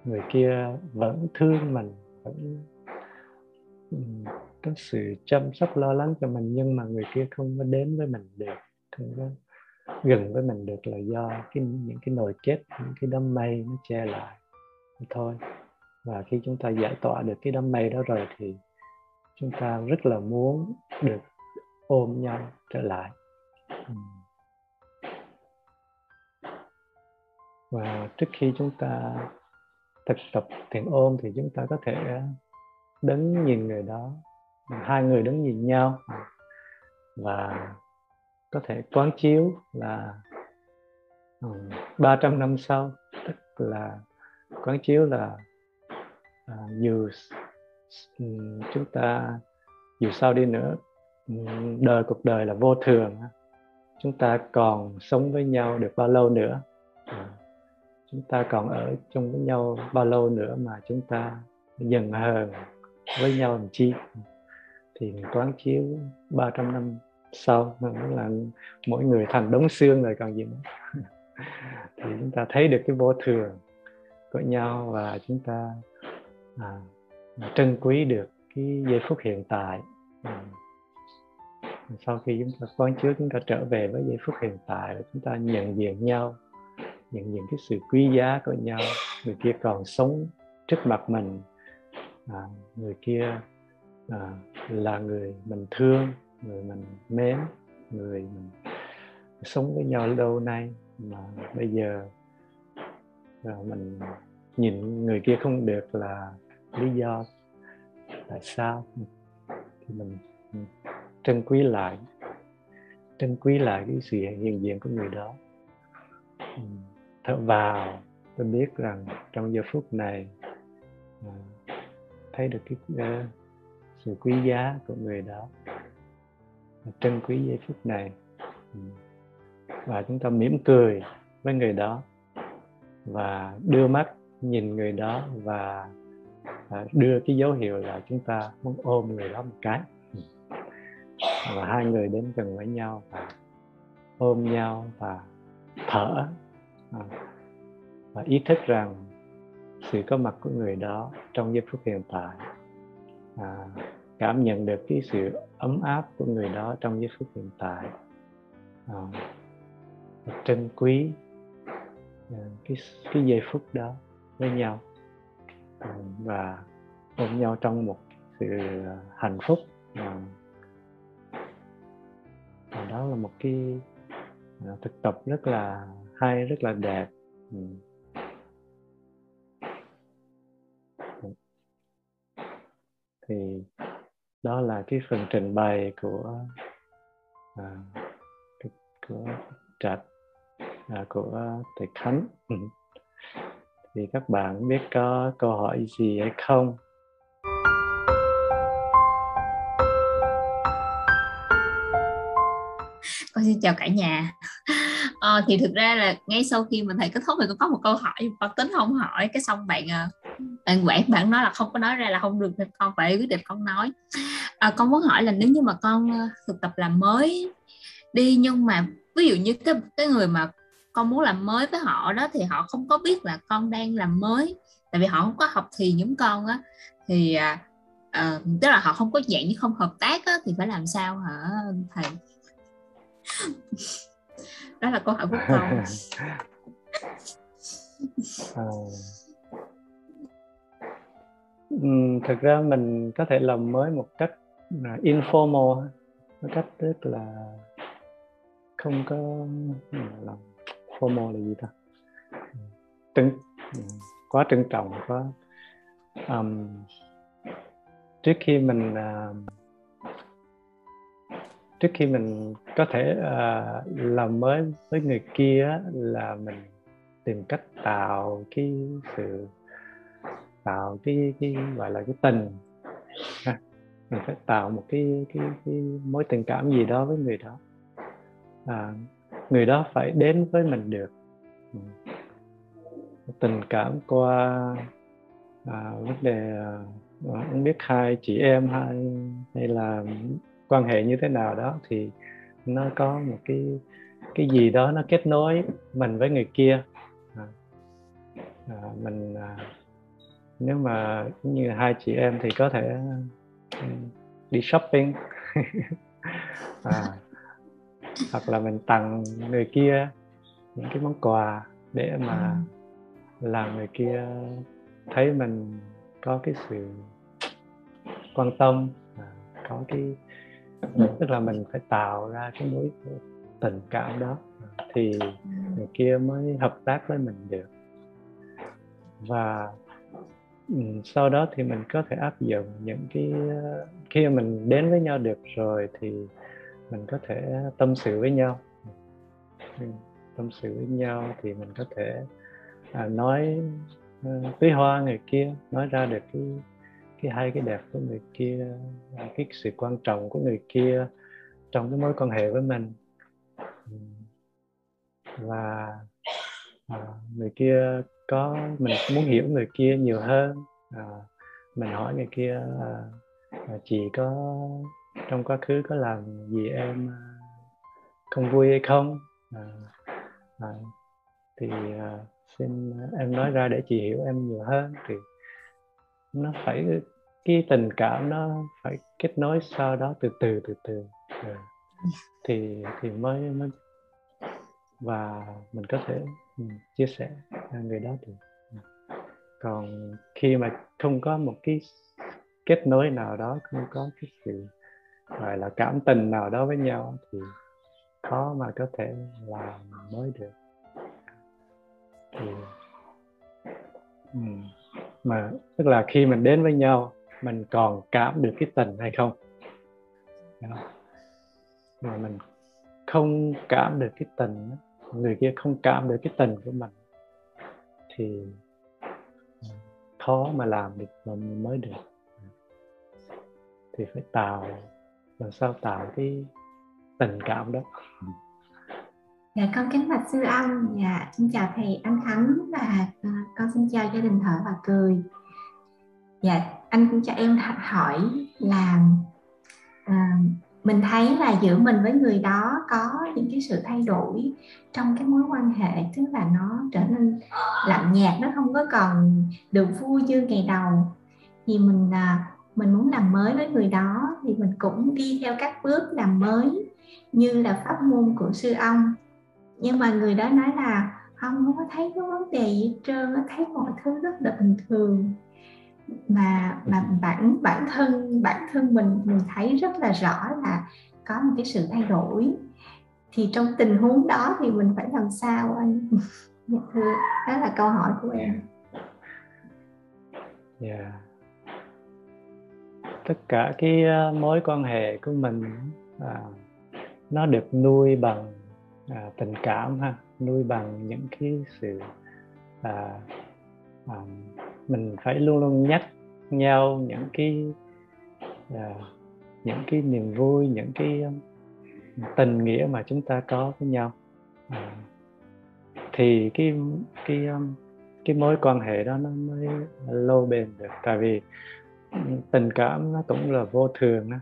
người kia vẫn thương mình vẫn có sự chăm sóc lo lắng cho mình nhưng mà người kia không có đến với mình được không có gần với mình được là do cái những cái nồi chết, những cái đám mây nó che lại thôi. Và khi chúng ta giải tỏa được cái đám mây đó rồi thì chúng ta rất là muốn được ôm nhau trở lại. Và trước khi chúng ta thực tập thiền ôm thì chúng ta có thể ờ, đứng nhìn người đó. Hai người đứng nhìn nhau. Và có thể quán chiếu là ờ, um, 300 năm sau. Tức là quán chiếu là uh, dù um, chúng ta dù sao đi nữa um, đời cuộc đời là vô thường chúng ta còn sống với nhau được bao lâu nữa. À, chúng ta còn ở chung với nhau bao lâu nữa mà chúng ta dần hờn với nhau làm chi? Thì toán chiếu 300 năm sau nó là mỗi người thành đống xương rồi còn gì nữa. <laughs> Thì chúng ta thấy được cái vô thường của nhau và chúng ta à, trân quý được cái giây phút hiện tại. À, sau khi chúng ta quán chiếu chúng ta trở về với giây phút hiện tại chúng ta nhận diện nhau nhận những cái sự quý giá của nhau. Người kia còn sống trước mặt mình. À, người kia à, là người mình thương người mình mến người mình sống với nhau lâu nay. Mà bây giờ à, mình nhìn người kia không được là lý do tại sao. Thì mình trân quý lại trân quý lại cái sự hiện diện của người đó. Ừ thở vào tôi biết rằng trong giờ phút này à, thấy được cái uh, sự quý giá của người đó. Trân quý giây phút này ừ, và chúng ta mỉm cười với người đó và đưa mắt nhìn người đó và, và đưa cái dấu hiệu là chúng ta muốn ôm người đó một cái. Ừ. Và hai người đến gần với nhau và ôm nhau và thở à, và ý thức rằng sự có mặt của người đó trong giây phút hiện tại à, cảm nhận được cái sự ấm áp của người đó trong giây phút hiện tại à, trân quý à, cái cái giây phút đó với nhau à, và ôm nhau trong một sự hạnh phúc à, và đó là một cái à, thực tập rất là hay rất là đẹp ừ. thì đó là cái phần trình bày của à, của trạch à, của thầy khánh ừ. thì các bạn biết có câu hỏi gì hay không xin chào cả nhà. À, thì thực ra là ngay sau khi mình thầy kết thúc thì cũng có một câu hỏi con tính không hỏi. Cái xong bạn ờ, bạn quản bạn nói là không có nói ra là không được thì con phải quyết định con nói. À, con muốn hỏi là nếu như mà con thực tập làm mới đi nhưng mà ví dụ như cái cái người mà con muốn làm mới với họ đó thì họ không có biết là con đang làm mới tại vì họ không có học thì giống con á thì à, tức là họ không có dạng như không hợp tác á, thì phải làm sao hả thầy? <laughs> đó là câu hỏi của <laughs> con. À, thực ra mình có thể làm mới một cách informal một cách rất là không có làm formal là gì ta? Trân quá trân trọng quá um, trước khi mình uh, trước khi mình có thể uh, làm mới với người kia là mình tìm cách tạo cái sự tạo cái cái gọi là cái tình ha. mình phải tạo một cái cái cái mối tình cảm gì đó với người đó. À, người đó phải đến với mình được. Ừ. Tình cảm qua à, vấn đề à, à, không biết hai chị em hay hay là quan hệ như thế nào đó thì nó có một cái cái gì đó nó kết nối mình với người kia. À, à, mình à, nếu mà như hai chị em thì có thể ừ, đi shopping. <laughs> À, hoặc là mình tặng người kia những cái món quà để mà làm người kia thấy mình có cái sự quan tâm à, có cái tức là mình phải tạo ra cái mối tình cảm đó thì người kia mới hợp tác với mình được. Và ừ, sau đó thì mình có thể áp dụng những cái khi mình đến với nhau được rồi thì mình có thể tâm sự với nhau. Ừ, tâm sự với nhau thì mình có thể à, nói uh, tưới hoa người kia nói ra được cái cái hay cái đẹp của người kia cái sự quan trọng của người kia trong cái mối quan hệ với mình. Và à, người kia có mình muốn hiểu người kia nhiều hơn. À, mình hỏi người kia à, à, chị có trong quá khứ có làm gì em à, không vui hay không? À, à, thì à, xin em nói ra để chị hiểu em nhiều hơn. Thì nó phải cái tình cảm nó phải kết nối sau đó từ từ từ từ. À, thì thì mới mới và mình có thể ừ, chia sẻ người đó được. Ừ. Còn khi mà không có một cái kết nối nào đó không có cái sự gọi là cảm tình nào đó với nhau thì khó mà có thể làm mới được. Thì mà tức là khi mình đến với nhau mình còn cảm được cái tình hay không? Mà mình không cảm được cái tình người kia không cảm được cái tình của mình thì khó mà làm được mà mới được. Thì phải tạo làm sao tạo cái tình cảm đó. Dạ con kính bạch sư ông, dạ xin chào thầy anh Thắng và ờ, con xin chào gia đình thở và cười. Dạ anh cũng cho em hỏi là ờ, mình thấy là giữa mình với người đó có những cái sự thay đổi trong cái mối quan hệ tức là nó trở nên lạnh nhạt nó không có còn được vui như ngày đầu. Thì mình à, mình muốn làm mới với người đó thì mình cũng đi theo các bước làm mới như là pháp môn của sư ông. Nhưng mà người đó nói là không không có thấy có vấn đề gì hết trơn thấy mọi thứ rất là bình thường mà mà bản bản thân bản thân mình mình thấy rất là rõ là có một cái sự thay đổi. Thì trong tình huống đó thì mình phải làm sao anh? <laughs> Dạ thưa đó là câu hỏi của em. Yeah. Tất cả cái ờ, mối quan hệ của mình à, nó được nuôi bằng à, tình cảm ha? Nuôi bằng những cái sự à, à, mình phải luôn luôn nhắc nhau những cái à, những cái niềm vui những cái um, tình nghĩa mà chúng ta có với nhau à, thì cái cái um, cái mối quan hệ đó nó mới lâu bền được tại vì um, tình cảm nó cũng là vô thường đó.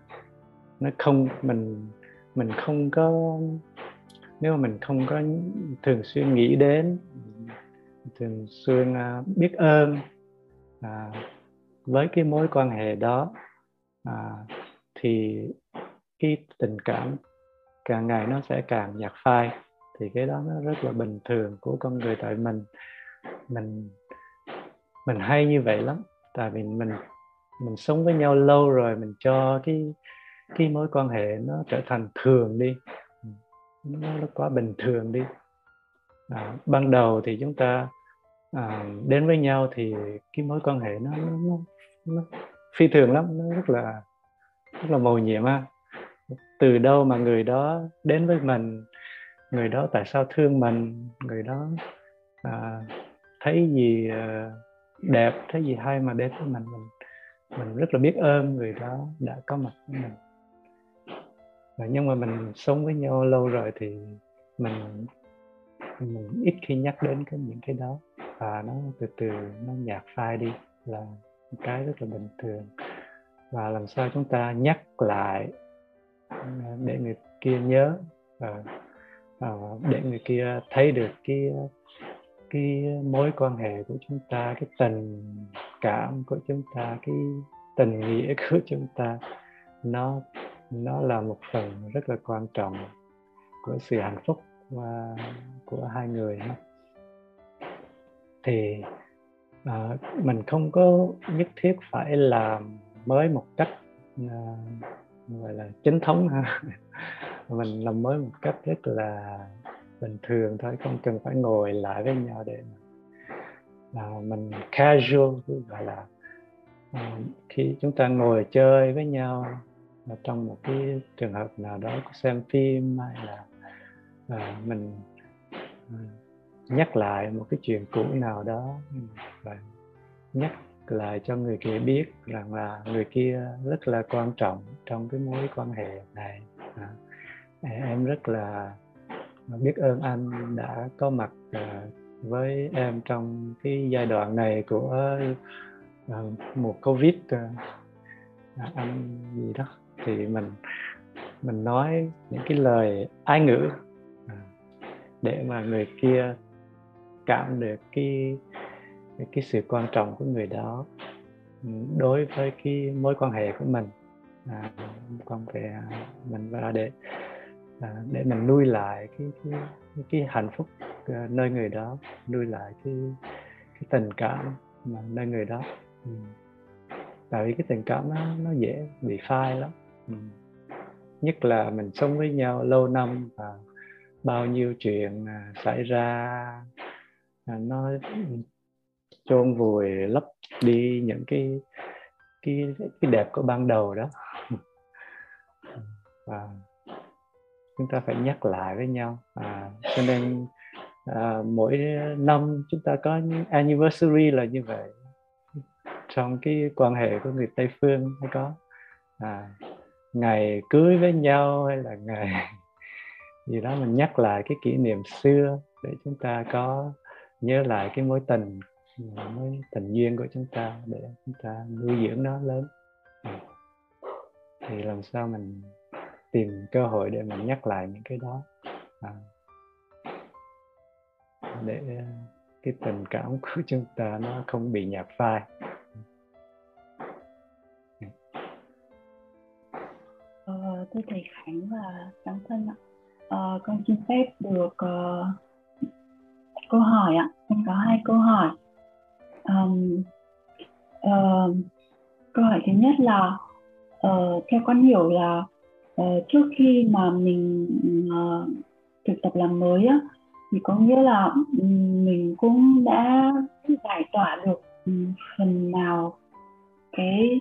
nó không mình mình không có nếu mà mình không có thường xuyên nghĩ đến thường xuyên uh, biết ơn à, với cái mối quan hệ đó à, thì cái tình cảm càng ngày nó sẽ càng nhạt phai thì cái đó nó rất là bình thường của con người. Tại mình mình mình hay như vậy lắm. Tại vì mình mình sống với nhau lâu rồi mình cho cái cái mối quan hệ nó trở thành thường đi. Nó, nó quá bình thường đi. À, ban đầu thì chúng ta à, đến với nhau thì cái mối quan hệ nó, nó, nó phi thường lắm nó rất là rất là mầu nhiệm ha từ đâu mà người đó đến với mình người đó tại sao thương mình người đó à, thấy gì à, đẹp thấy gì hay mà đến với mình mình mình rất là biết ơn người đó đã có mặt với mình. Và nhưng mà mình sống với nhau lâu rồi thì mình mình ít khi nhắc đến cái những cái đó và nó từ từ nó nhạt phai đi là một cái rất là bình thường. Và làm sao chúng ta nhắc lại à, để người kia nhớ và, và để người kia thấy được cái cái mối quan hệ của chúng ta cái tình cảm của chúng ta cái tình nghĩa <laughs> của chúng ta nó nó là một phần rất là quan trọng của sự hạnh phúc và của hai người thì à, mình không có nhất thiết phải làm mới một cách à, gọi là chính thống ha. <laughs> Mình làm mới một cách rất là bình thường thôi không cần phải ngồi lại với nhau để là à, mình casual gọi là à, khi chúng ta ngồi chơi với nhau trong một cái trường hợp nào đó xem phim hay là à, mình à, nhắc lại một cái chuyện cũ nào đó. Ừ, và nhắc lại cho người kia biết rằng là người kia rất là quan trọng trong cái mối quan hệ này. À, em rất là biết ơn anh đã có mặt à, với em trong cái giai đoạn này của à, một covid. À, à, anh gì đó. Thì mình mình nói những cái lời ái ngữ à, để mà người kia cảm được cái cái sự quan trọng của người đó ừ, đối với cái mối quan hệ của mình à, quan hệ mình và để à, để mình nuôi lại cái cái cái hạnh phúc à, nơi người đó nuôi lại cái cái tình cảm mà nơi người đó ừ. tại vì cái tình cảm nó nó dễ bị phai lắm ừ. nhất là mình sống với nhau lâu năm và bao nhiêu chuyện à, xảy ra À, nó chôn vùi lấp đi những cái cái cái đẹp của ban đầu đó. <laughs> Và chúng ta phải nhắc lại với nhau. À, cho nên à, mỗi năm chúng ta có anniversary là như vậy. Trong cái quan hệ của người tây phương hay có. À, ngày cưới với nhau hay là ngày <laughs> gì đó mình nhắc lại cái kỷ niệm xưa để chúng ta có nhớ lại cái mối tình mối tình duyên của chúng ta để chúng ta nuôi dưỡng nó lớn. Ừ. Thì làm sao mình tìm cơ hội để mình nhắc lại những cái đó. À, để ờ, cái tình cảm của <laughs> chúng ta nó không bị nhạt phai. Ừ. Ờ, thưa thầy Khánh và Giáng thân ạ. Ờ, con xin phép được uh, câu hỏi ạ. Con có hai câu hỏi. Um, uh, câu hỏi thứ nhất là uh, theo con hiểu là uh, trước khi mà mình uh, thực tập làm mới á thì có nghĩa là mình cũng đã giải tỏa được phần nào cái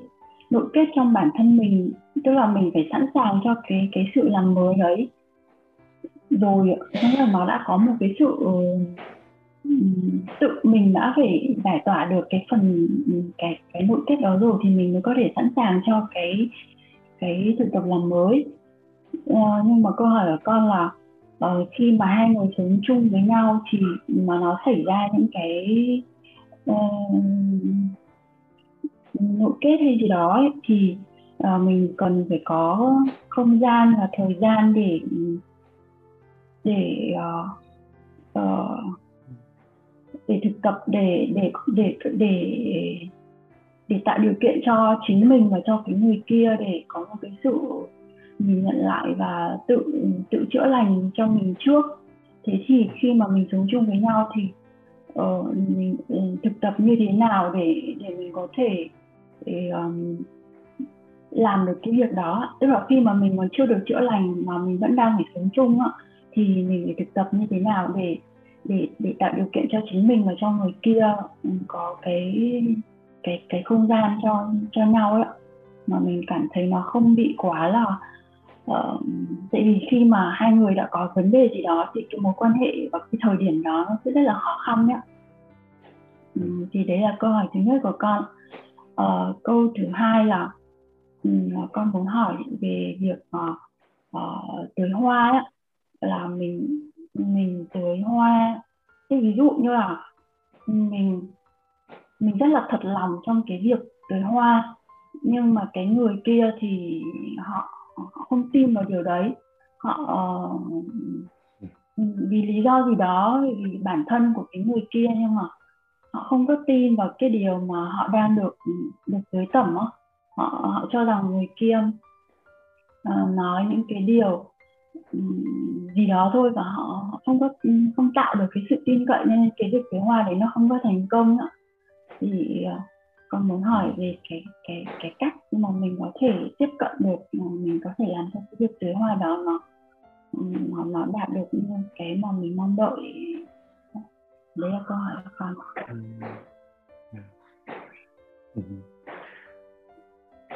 nội kết trong bản thân mình tức là mình phải sẵn sàng cho cái cái sự làm mới đấy rồi nghĩa là nó đã có một cái sự tự mình đã phải giải tỏa được cái phần cái cái nội kết đó rồi thì mình mới có thể sẵn sàng cho cái cái thực tập làm mới. À, nhưng mà câu hỏi của con là uh, khi mà hai người sống chung với nhau thì mà nó xảy ra những cái uh, nội kết hay gì đó ấy, thì uh, mình cần phải có không gian và thời gian để để uh, uh, để thực tập để để để để để tạo điều kiện cho chính mình và cho cái người kia để có một cái sự nhìn nhận lại và tự tự chữa lành cho mình trước. Thế thì khi mà mình sống chung với nhau thì uh, mình uh, thực tập như thế nào để để mình có thể để, um, làm được cái việc đó? Tức là khi mà mình còn chưa được chữa lành mà mình vẫn đang phải sống chung á thì mình phải thực tập như thế nào để để để tạo điều kiện cho chính mình và cho người kia ừ, có cái cái cái không gian cho cho nhau ấy mà mình cảm thấy nó không bị quá là uh, tại vì khi mà hai người đã có vấn đề gì đó thì cái mối quan hệ vào cái thời điểm đó nó sẽ rất là khó khăn nhé um, ừ, thì đấy là câu hỏi thứ nhất của con. Uh, câu thứ hai là um, con muốn hỏi về việc ờ, uh, uh, tưới hoa ấy, là mình mình tưới hoa. Thế ví dụ như là mình mình rất là thật lòng trong cái việc tưới hoa nhưng mà cái người kia thì họ, họ không tin vào điều đấy. Họ ờ, vì lý do gì đó vì bản thân của cái người kia nhưng mà họ không có tin vào cái điều mà họ đang được được tưới tẩm họ họ cho rằng người kia uh, nói những cái điều gì đó thôi và họ không có không tạo được cái sự tin cậy nên cái việc kế hoa đấy nó không có thành công nữa. Thì ờ, con muốn hỏi về cái cái cái cách mà mình có thể tiếp cận được mình có thể làm cho cái việc tưới hoa đó nó nó, nó đạt được như cái mà mình mong đợi. Đấy là câu hỏi của con. Ừ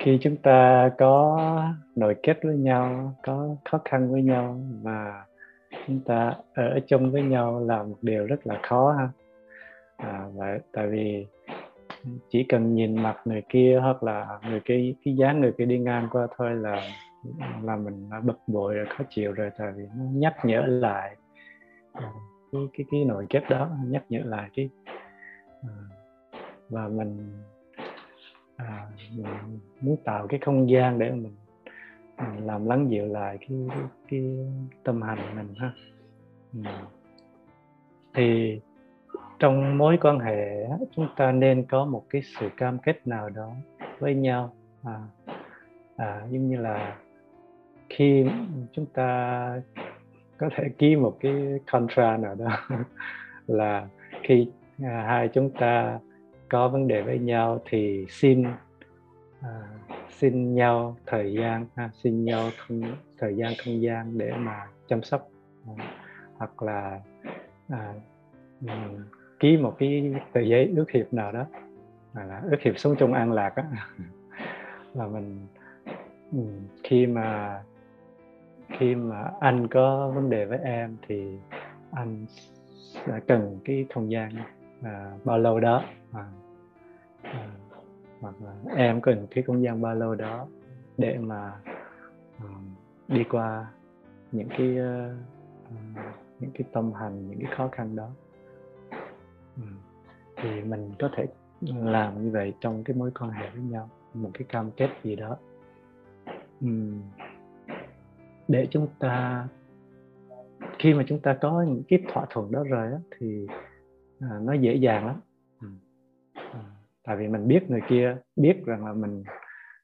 khi chúng ta có nội kết với nhau có khó khăn với nhau mà chúng ta ở chung với nhau là một điều rất là khó ha. À, và tại vì chỉ cần nhìn mặt người kia hoặc là người kia cái dáng người kia đi ngang qua thôi là là mình bực bội rồi khó chịu rồi tại vì nó nhắc nhở lại à, cái cái cái nội kết đó nhắc nhở lại cái à, và mình, à, mình muốn tạo cái không gian để mình, mình làm lắng dịu lại cái, cái, cái tâm hành mình ha ừ. thì trong mối quan hệ chúng ta nên có một cái sự cam kết nào đó với nhau à, à, giống như là khi chúng ta có thể ký một cái contract nào đó <laughs> là khi à, hai chúng ta có vấn đề với nhau thì xin à, xin nhau thời gian ha, xin nhau không thời gian không gian để mà chăm sóc à, hoặc là à, ký một cái tờ giấy ước hiệp nào đó là ước hiệp sống chung an lạc á. <laughs> Là mình khi mà khi mà anh có vấn đề với em thì anh sẽ cần cái không gian à, bao lâu đó à, à, hoặc là em cần cái không gian ba lô đó để mà um, đi qua những cái uh, những cái tâm hành những cái khó khăn đó. Um, thì mình có thể làm như vậy trong cái mối quan hệ với nhau một cái cam kết gì đó. Um, để chúng ta khi mà chúng ta có những cái thỏa thuận đó rồi đó, thì à, nó dễ dàng lắm tại vì mình biết người kia biết rằng là mình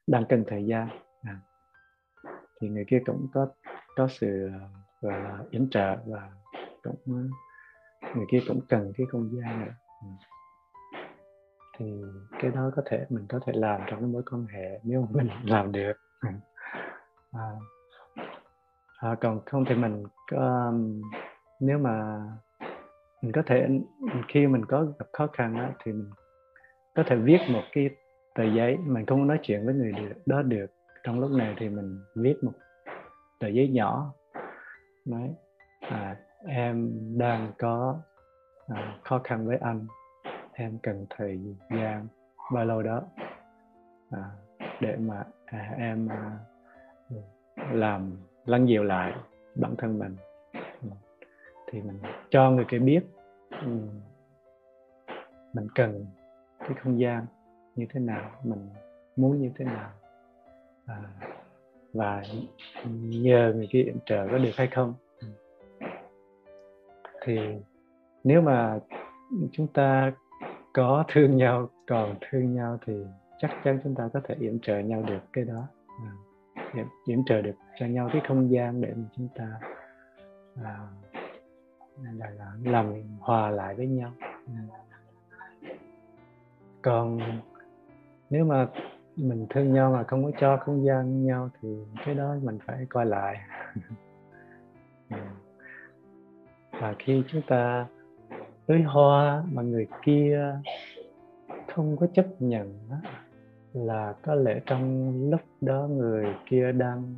đang cần thời gian. À, thì người kia cũng có có sự gọi là yểm trợ và cũng người kia cũng cần cái không gian nữa. Ừ. Thì cái đó có thể mình có thể làm trong cái mối quan hệ nếu mình <laughs> làm được. Ừ. À, à, còn không thì mình có, nếu mà mình có thể khi mình có gặp khó khăn đó, thì mình có thể viết một cái tờ giấy mình không nói chuyện với người đó được. Trong lúc này thì mình viết một tờ giấy nhỏ. Nói à, em đang có à, khó khăn với anh. Em cần thời gian bao lâu đó? À, để mà à, em à, làm lăn dịu lại bản thân mình. Thì mình cho người kia biết mình cần cái không gian như thế nào mình muốn như thế nào à, và nhờ người kia trợ có được hay không. Ừ. Thì nếu mà chúng ta có thương nhau còn thương nhau thì chắc chắn chúng ta có thể yểm trợ nhau được cái đó. À yểm trợ được cho nhau cái không gian để mà chúng ta à, là, là làm hòa lại với nhau. À, còn nếu mà mình thương nhau mà không có cho không gian nhau thì cái đó mình phải coi lại. <laughs> Dạ. Và khi chúng ta tưới hoa mà người kia không có chấp nhận là có lẽ trong lúc đó người kia đang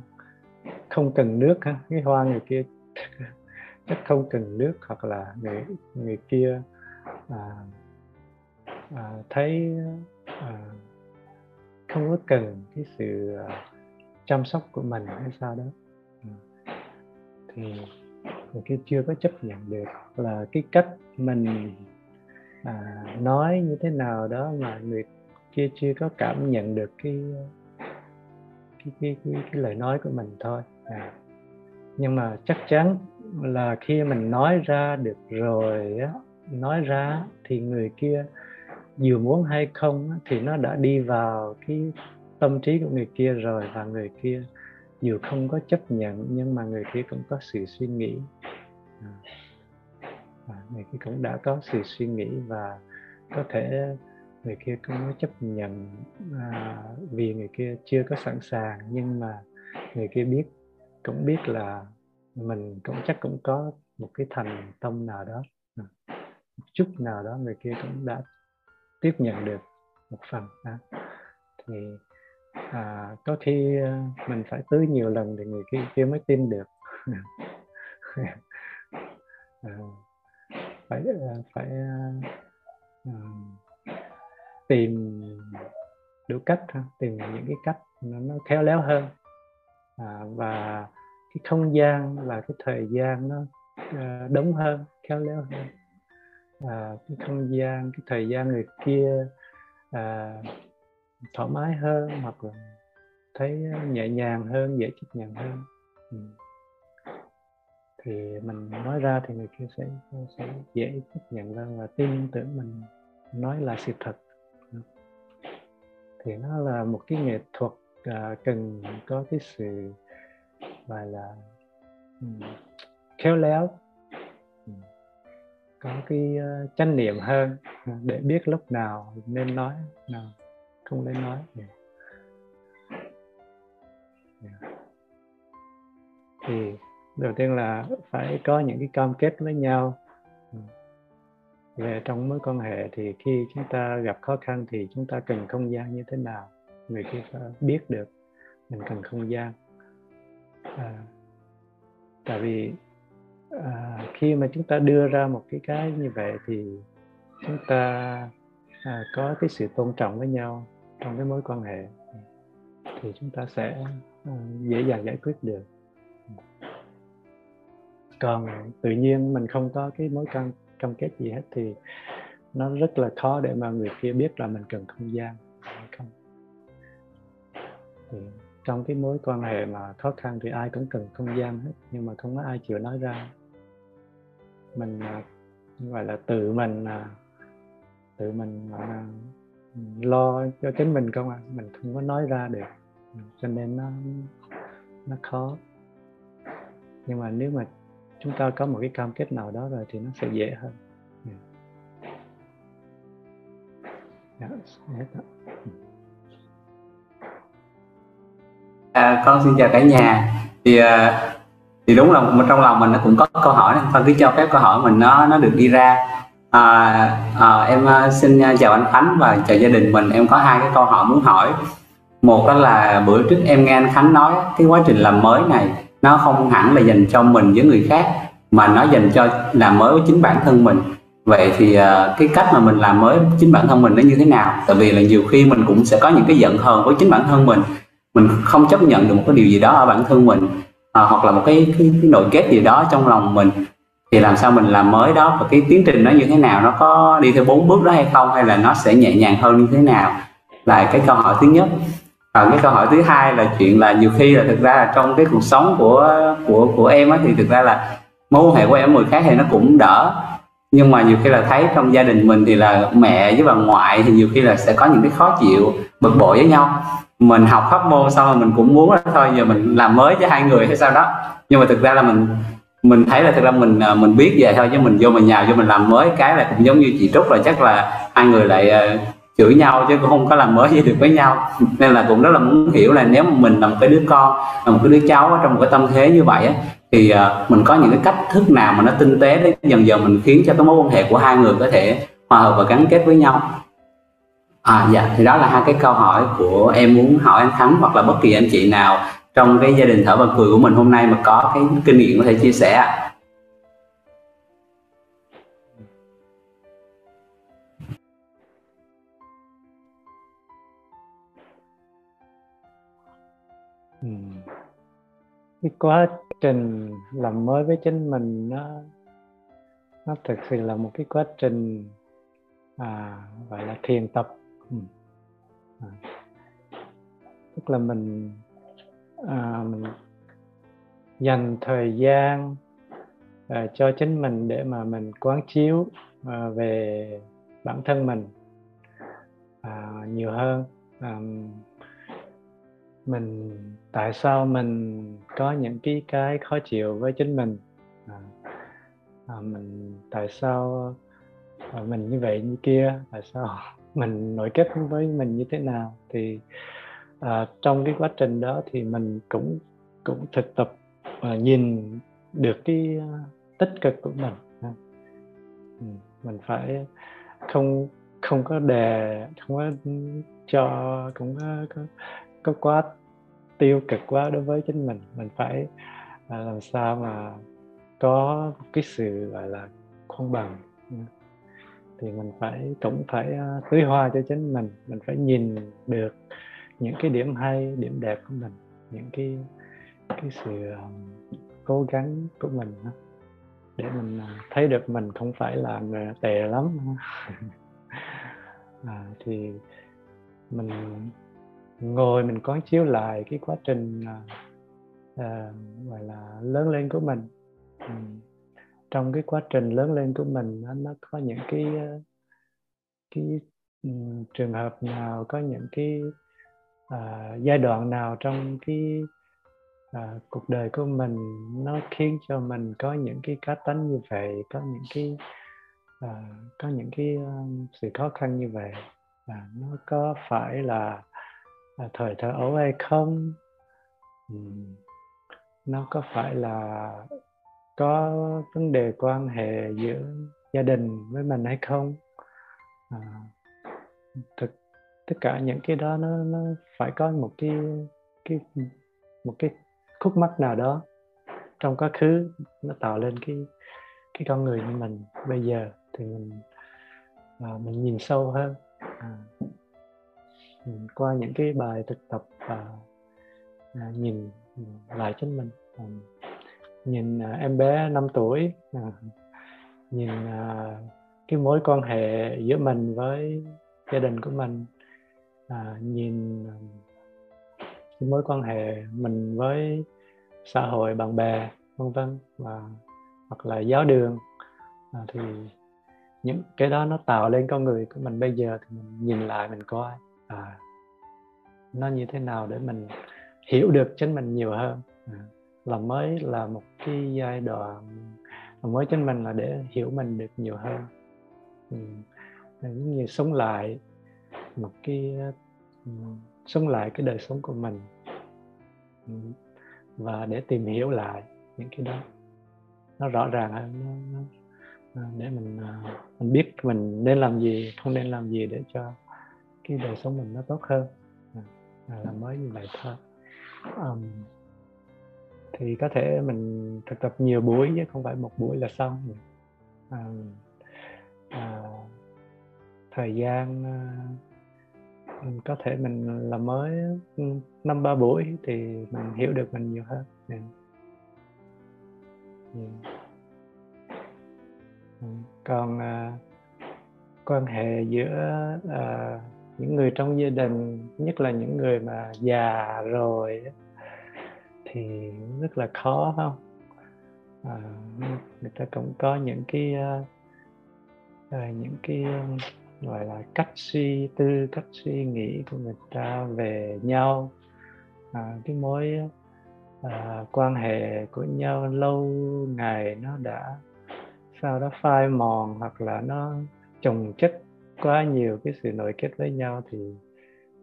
không cần nước ha cái hoa người kia <laughs> chắc không cần nước hoặc là người người kia à, à, thấy à, không có cần cái sự à, chăm sóc của mình hay sao đó à, thì cái chưa có chấp nhận được là cái cách mình à, nói như thế nào đó mà người kia chưa có cảm nhận được cái cái cái, cái, cái lời nói của mình thôi à. nhưng mà chắc chắn là khi mình nói ra được rồi á nói ra thì người kia dù muốn hay không thì nó đã đi vào cái tâm trí của người kia rồi và người kia dù không có chấp nhận nhưng mà người kia cũng có sự suy nghĩ. Và người kia cũng đã có sự suy nghĩ và có thể người kia cũng có chấp nhận à, vì người kia chưa có sẵn sàng. Nhưng mà người kia biết cũng biết là mình cũng chắc cũng có một cái thành tâm nào đó à, một chút nào đó người kia cũng đã tiếp nhận được một phần đó. thì à, có khi ờ, mình phải tưới nhiều lần thì người kia kia mới tin được. À, <laughs> phải ờ, phải à, tìm đủ cách tìm những cái cách nó, nó khéo léo hơn. À, và cái không gian và cái thời gian nó uh, đúng hơn khéo léo hơn à, cái không gian cái thời gian người kia à, thoải mái hơn hoặc là thấy nhẹ nhàng hơn dễ chấp nhận hơn. Ừ. thì mình nói ra thì người kia sẽ sẽ dễ chấp nhận hơn và tin tưởng mình nói là sự thật. Ừ. Thì nó là một cái nghệ thuật à, cần có cái sự gọi là um, khéo léo. Um, có cái uh, chánh niệm hơn để biết lúc nào nên nói nào không nên nói. Yeah. Yeah. thì đầu tiên là phải có những cái cam kết với nhau. Về trong mối quan hệ thì khi chúng ta gặp khó khăn thì chúng ta cần không gian như thế nào người kia phải biết được mình cần không gian. À, tại vì à, khi mà chúng ta đưa ra một cái cái như vậy thì chúng ta à, có cái sự tôn trọng với nhau trong cái mối quan hệ thì chúng ta sẽ à, dễ dàng giải quyết được. Còn tự nhiên mình không có cái mối cam cam kết gì hết thì nó rất là khó để mà người kia biết là mình cần không gian không? Thì trong cái mối quan hệ mà khó khăn thì ai cũng cần không gian hết nhưng mà không có ai chịu nói ra mình à, gọi là tự mình à, tự mình à, lo cho chính mình không à mình không có nói ra được cho nên nó nó khó. Nhưng mà nếu mà chúng ta có một cái cam kết nào đó rồi thì nó sẽ dễ hơn. Dạ, dạ, dạ. À, con xin chào cả nhà. Thì thì đúng là trong lòng mình nó cũng có câu hỏi thôi cứ cho phép câu hỏi mình nó nó được đi ra. À, à, em à, xin à, chào anh Khánh và chào gia đình mình. Em có hai cái câu hỏi muốn hỏi. Một đó là bữa trước em nghe anh Khánh nói cái quá trình làm mới này nó không hẳn là dành cho mình với người khác mà nó dành cho làm mới với chính bản thân mình. Vậy thì uh, cái cách mà mình làm mới chính bản thân mình nó như thế nào? Tại vì là nhiều khi mình cũng sẽ có những cái giận hờn với chính bản thân mình. Mình không chấp nhận được một cái điều gì đó ở bản thân mình à, hoặc là một cái, cái cái nội kết gì đó trong lòng mình. Thì làm sao mình làm mới đó và cái tiến trình nó như thế nào nó có đi theo bốn bước đó hay không hay là nó sẽ nhẹ nhàng hơn như thế nào? Là cái câu hỏi thứ nhất. Và cái câu hỏi thứ hai là chuyện là nhiều khi là thực ra là trong cái cuộc sống của của của em á thì thực ra là mối quan hệ của em người khác thì nó cũng đỡ nhưng mà nhiều khi là thấy trong gia đình mình thì là mẹ với bà ngoại thì nhiều khi là sẽ có những cái khó chịu bực bội với nhau. Mình học pháp môn xong rồi mình cũng muốn là thôi giờ mình làm mới với hai người hay sao đó. Nhưng mà thực ra là mình mình thấy là thực ra mình à, mình biết về thôi chứ mình vô mình nhào vô mình làm mới cái là cũng giống như chị trúc là chắc là hai người lại uh, chửi nhau chứ cũng không có làm mới gì được với nhau. Nên là cũng rất là muốn hiểu là nếu mà mình là một cái đứa con là một cái đứa cháu ở trong một cái tâm thế như vậy á thì uh, mình có những cái cách thức nào mà nó tinh tế để dần dần mình khiến cho cái mối quan hệ của hai người có thể hòa hợp và gắn kết với nhau? À dạ thì đó là hai cái câu hỏi của em muốn hỏi anh Thắng hoặc là bất kỳ anh chị nào trong cái gia đình thở và cười của mình hôm nay mà có cái kinh nghiệm có thể chia sẻ ạ. Ừ. Cái quá trình làm mới với chính mình nó nó thực sự là một cái quá trình à, gọi là thiền tập. Ừ. À. tức là mình à, mình dành thời gian à, cho chính mình để mà mình quán chiếu à, về bản thân mình à, nhiều hơn. À, mình tại sao mình có những cái cái khó chịu với chính mình? À, à, mình tại sao à, mình như vậy như kia? Tại sao <laughs> mình nội kết với mình như thế nào? Thì à, trong cái quá trình đó thì mình cũng cũng thực tập à, nhìn được cái à, tích cực của mình. À. Ừ, mình phải không không có đè không có cho cũng có, có, có quá tiêu cực quá đối với chính mình. Mình phải à, làm sao mà có cái sự gọi là công bằng. Thì mình phải cũng phải à, tưới hoa cho chính mình. Mình phải nhìn được những cái điểm hay điểm đẹp của mình những cái cái sự à, cố gắng của mình để mình à, thấy được mình không phải là người tệ lắm <laughs> à, thì mình ngồi mình quán chiếu lại cái quá trình uh, gọi là lớn lên của mình. Um, trong cái quá trình lớn lên của mình nó, nó có những cái à, cái um, trường hợp nào có những cái uh, giai đoạn nào trong cái uh, cuộc đời của mình nó khiến cho mình có những cái cá tính như vậy có những cái uh, có những cái uh, sự khó khăn như vậy? Và nó có phải là, là thời thơ ấu hay không? Nó có phải là có vấn đề quan hệ giữa gia đình với mình hay không? À, thực tất cả những cái đó nó nó phải có một cái cái một cái khúc mắc nào đó trong quá khứ nó tạo lên cái cái con người như mình bây giờ thì mình à, mình nhìn sâu hơn. À, qua những cái bài thực tập và à, nhìn, lại chính mình. À, nhìn à, em bé 5 tuổi à, nhìn à, cái mối quan hệ giữa mình với gia đình của mình à, nhìn à, cái mối quan hệ mình với xã hội bạn bè vân vân và hoặc là giáo đường. À, thì những cái đó nó tạo lên con người của mình bây giờ thì mình nhìn lại mình coi à nó như thế nào để mình hiểu được chính mình nhiều hơn à là mới là một cái giai đoạn mới chính mình là để hiểu mình được nhiều hơn ừ. giống như sống lại một cái ừ, sống lại cái đời sống của mình ừ. và để tìm hiểu lại những cái đó nó rõ ràng hơn nó, nó, à, để mình à, mình biết mình nên làm gì không nên làm gì để cho cái đời sống mình nó tốt hơn. À, làm mới như vậy thôi. Um, thì có thể mình thực tập nhiều buổi chứ không phải một buổi là xong à, à, thời gian à, có thể mình làm mới ừ, năm ba buổi thì mình hiểu được mình nhiều hơn. Yeah. Yeah. Ừ, còn à, quan hệ giữa à, những người trong gia đình nhất là những người mà già rồi thì rất là khó không? À, người ta cũng có những cái à, những cái ờ, gọi là cách suy tư cách suy nghĩ của người ta về nhau. À, cái mối à, quan hệ của nhau lâu ngày nó đã sau đó phai mòn hoặc là nó trồng chất quá nhiều cái sự nội kết với nhau thì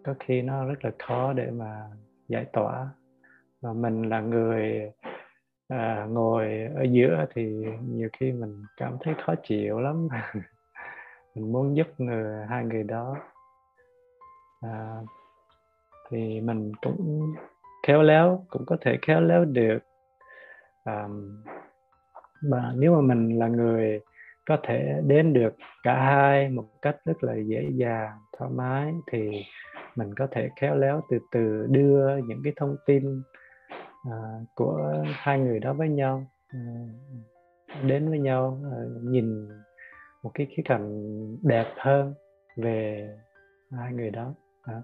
có khi nó rất là khó để mà giải tỏa. Và mình là người à, ngồi ở giữa thì nhiều khi mình cảm thấy khó chịu lắm. <laughs> Mình muốn giúp người hai người đó. À, thì mình cũng khéo léo cũng có thể khéo léo được. À, và nếu mà mình là người có thể đến được cả hai một cách rất là dễ dàng thoải mái. Thì mình có thể khéo léo từ từ đưa những cái thông tin à, của hai người đó với nhau à, đến với nhau à, nhìn một cái khía cạnh đẹp hơn về hai người đó. À,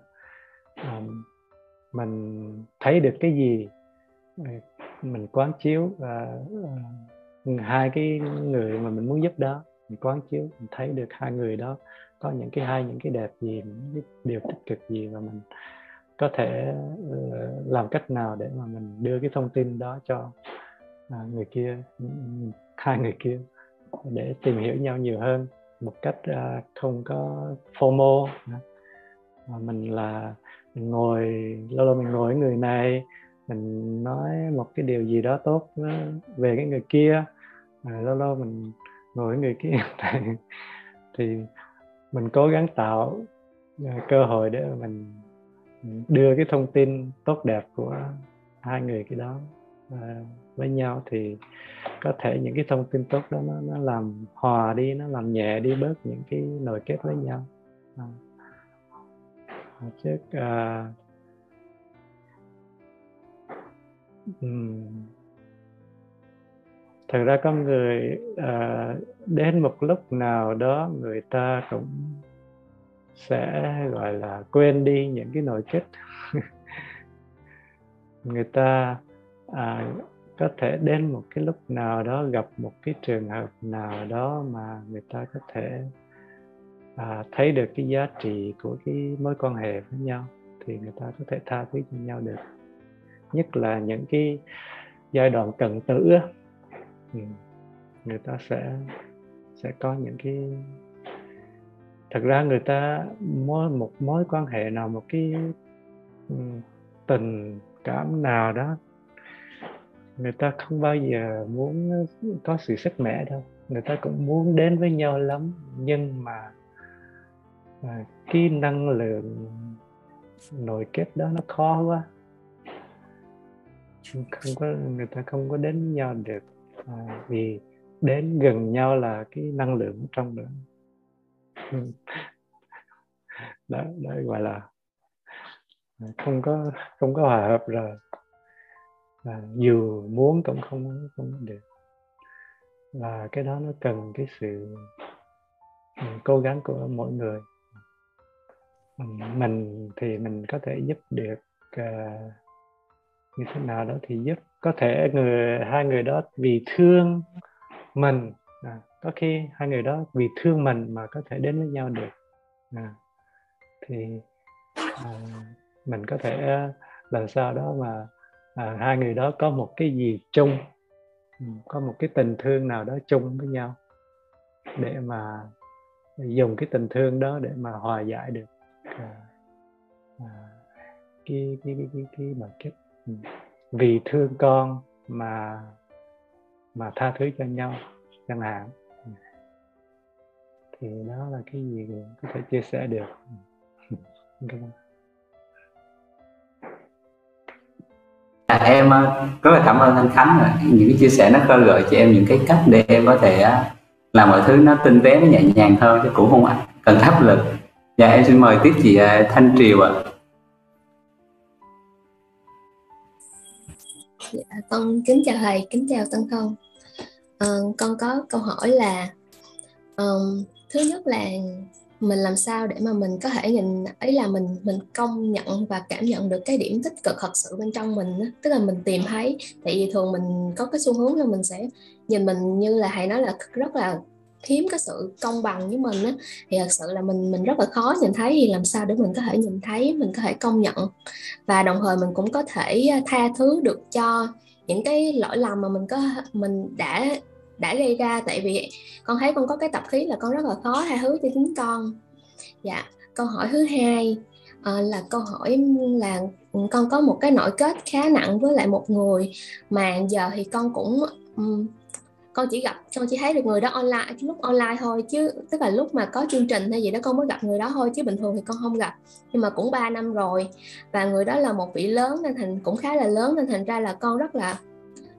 à, mình thấy được cái gì à, mình quán chiếu và à, hai cái người mà mình muốn giúp đó mình quán chiếu mình thấy được hai người đó có những cái hay những cái đẹp gì những cái điều tích cực gì và mình có thể uh, làm cách nào để mà mình đưa cái thông tin đó cho uh, người kia ừ, hai người kia để tìm hiểu nhau nhiều hơn một cách uh, không có FOMO mà mình là mình ngồi lâu lâu mình ngồi với người này mình nói một cái điều gì đó tốt ờ, về cái người kia à, lâu lâu mình ngồi người kia <laughs> thì mình cố gắng tạo à, cơ hội để mình ừ, đưa cái thông tin tốt đẹp của hai người cái đó à, với nhau thì có thể những cái thông tin tốt đó nó, nó làm hòa đi nó làm nhẹ đi bớt những cái nồi kết với nhau à. à trước à, um, thật ra con người à, đến một lúc nào đó người ta cũng sẽ gọi là quên đi những cái nội kết <laughs> người ta à, có thể đến một cái lúc nào đó gặp một cái trường hợp nào đó mà người ta có thể à, thấy được cái giá trị của cái mối quan hệ với nhau thì người ta có thể tha thứ cho nhau được. Nhất là những cái giai đoạn cận tử ừ. người ta sẽ sẽ có những cái thật ra người ta mối một mối quan hệ nào một cái tình cảm nào đó người ta không bao giờ muốn có sự sức mẻ đâu người ta cũng muốn đến với nhau lắm nhưng mà à, cái năng lượng nội kết đó nó khó quá không có người ta không có đến với nhau được à, vì đến gần nhau là cái năng lượng trong đó ừ. <laughs> đó, đó gọi là à, không có không có hòa hợp rồi. Và dù muốn cũng không không được. Và cái đó nó cần cái sự ừ, cố gắng của mỗi người. Ừ, mình thì mình có thể giúp được uh, như thế nào đó thì giúp có thể người hai người đó vì thương mình. À, có khi hai người đó vì thương mình mà có thể đến với nhau được. À, thì à, mình có thể làm sao đó mà à, hai người đó có một cái gì chung ừ, có một cái tình thương nào đó chung với nhau để mà dùng cái tình thương đó để mà hòa giải được. À, à, cái cái cái cái cái bản chất vì thương con mà mà tha thứ cho nhau chẳng hạn. Thì đó là cái gì có thể chia sẻ được. Cảm ơn À, em ờ, rất là cảm ơn anh Khánh. Rồi những cái chia sẻ nó khơi gợi cho em những cái cách để em có thể ờ, làm mọi thứ nó tinh tế nó nhẹ nhàng hơn chứ cũng không cần áp lực. Dạ em xin mời tiếp chị ờ, Thanh Triều ạ. Dạ, con kính chào thầy kính chào Tân Không à, ờ, con có câu hỏi là um, thứ nhất là mình làm sao để mà mình có thể nhìn ấy là mình mình công nhận và cảm nhận được cái điểm tích cực thật sự bên trong mình tức là mình tìm thấy tại vì thường mình có cái xu hướng là mình sẽ nhìn mình như là thầy nói là rất là thiếu cái sự công bằng với mình á thì thật sự là mình mình rất là khó nhìn thấy thì làm sao để mình có thể nhìn thấy mình có thể công nhận. Và đồng thời mình cũng có thể à, tha thứ được cho những cái lỗi lầm mà mình có mình đã đã gây ra. Tại vì con thấy con có cái tập khí là con rất là khó tha thứ cho chính con. Dạ câu hỏi thứ hai à, là câu hỏi là con có một cái nội kết khá nặng với lại một người mà giờ thì con cũng um, con chỉ gặp con chỉ thấy được người đó online à, lúc online thôi, chứ tức là lúc mà có chương trình hay gì đó con mới gặp người đó thôi, chứ bình thường thì con không gặp. Nhưng mà cũng 3 năm rồi, và người đó là một vị lớn nên thành, cũng khá là lớn nên thành ra là con rất là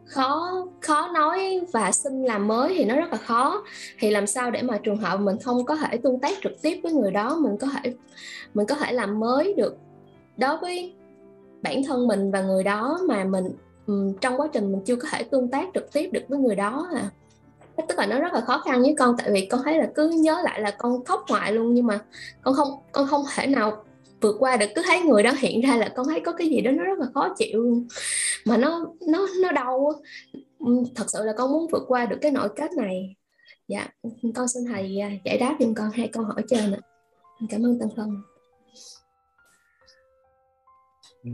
khó khó nói và xin làm mới thì nó rất là khó. Thì làm sao để mà trường hợp mình không có thể tương tác trực tiếp với người đó, mình có thể, mình có thể làm mới được đối với bản thân mình và người đó mà mình Ừ, trong quá trình mình chưa có thể tương tác trực tiếp được với người đó à. Tức là nó rất là khó khăn với con, tại vì con thấy là cứ nhớ lại là con khóc ngoại luôn, nhưng mà con không con không thể nào vượt qua được. Cứ thấy người đó hiện ra là con thấy có cái gì đó nó rất là khó chịu luôn. Mà nó nó nó đau ừ, thật sự là con muốn vượt qua được cái nội kết này. Dạ con xin thầy à, giải đáp giùm con hai câu hỏi trên ạ. Cảm ơn tân phong. Ừ.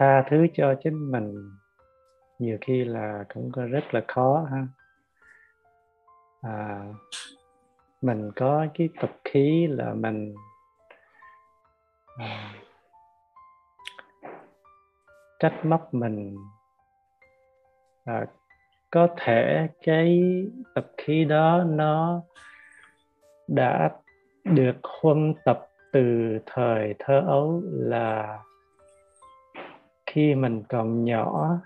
tha thứ cho chính mình. Nhiều khi là cũng rất là khó ha. À, mình có cái tập khí là mình à, trách móc mình. À, có thể cái tập khí đó nó đã được huân tập từ thời thơ ấu là khi mình còn nhỏ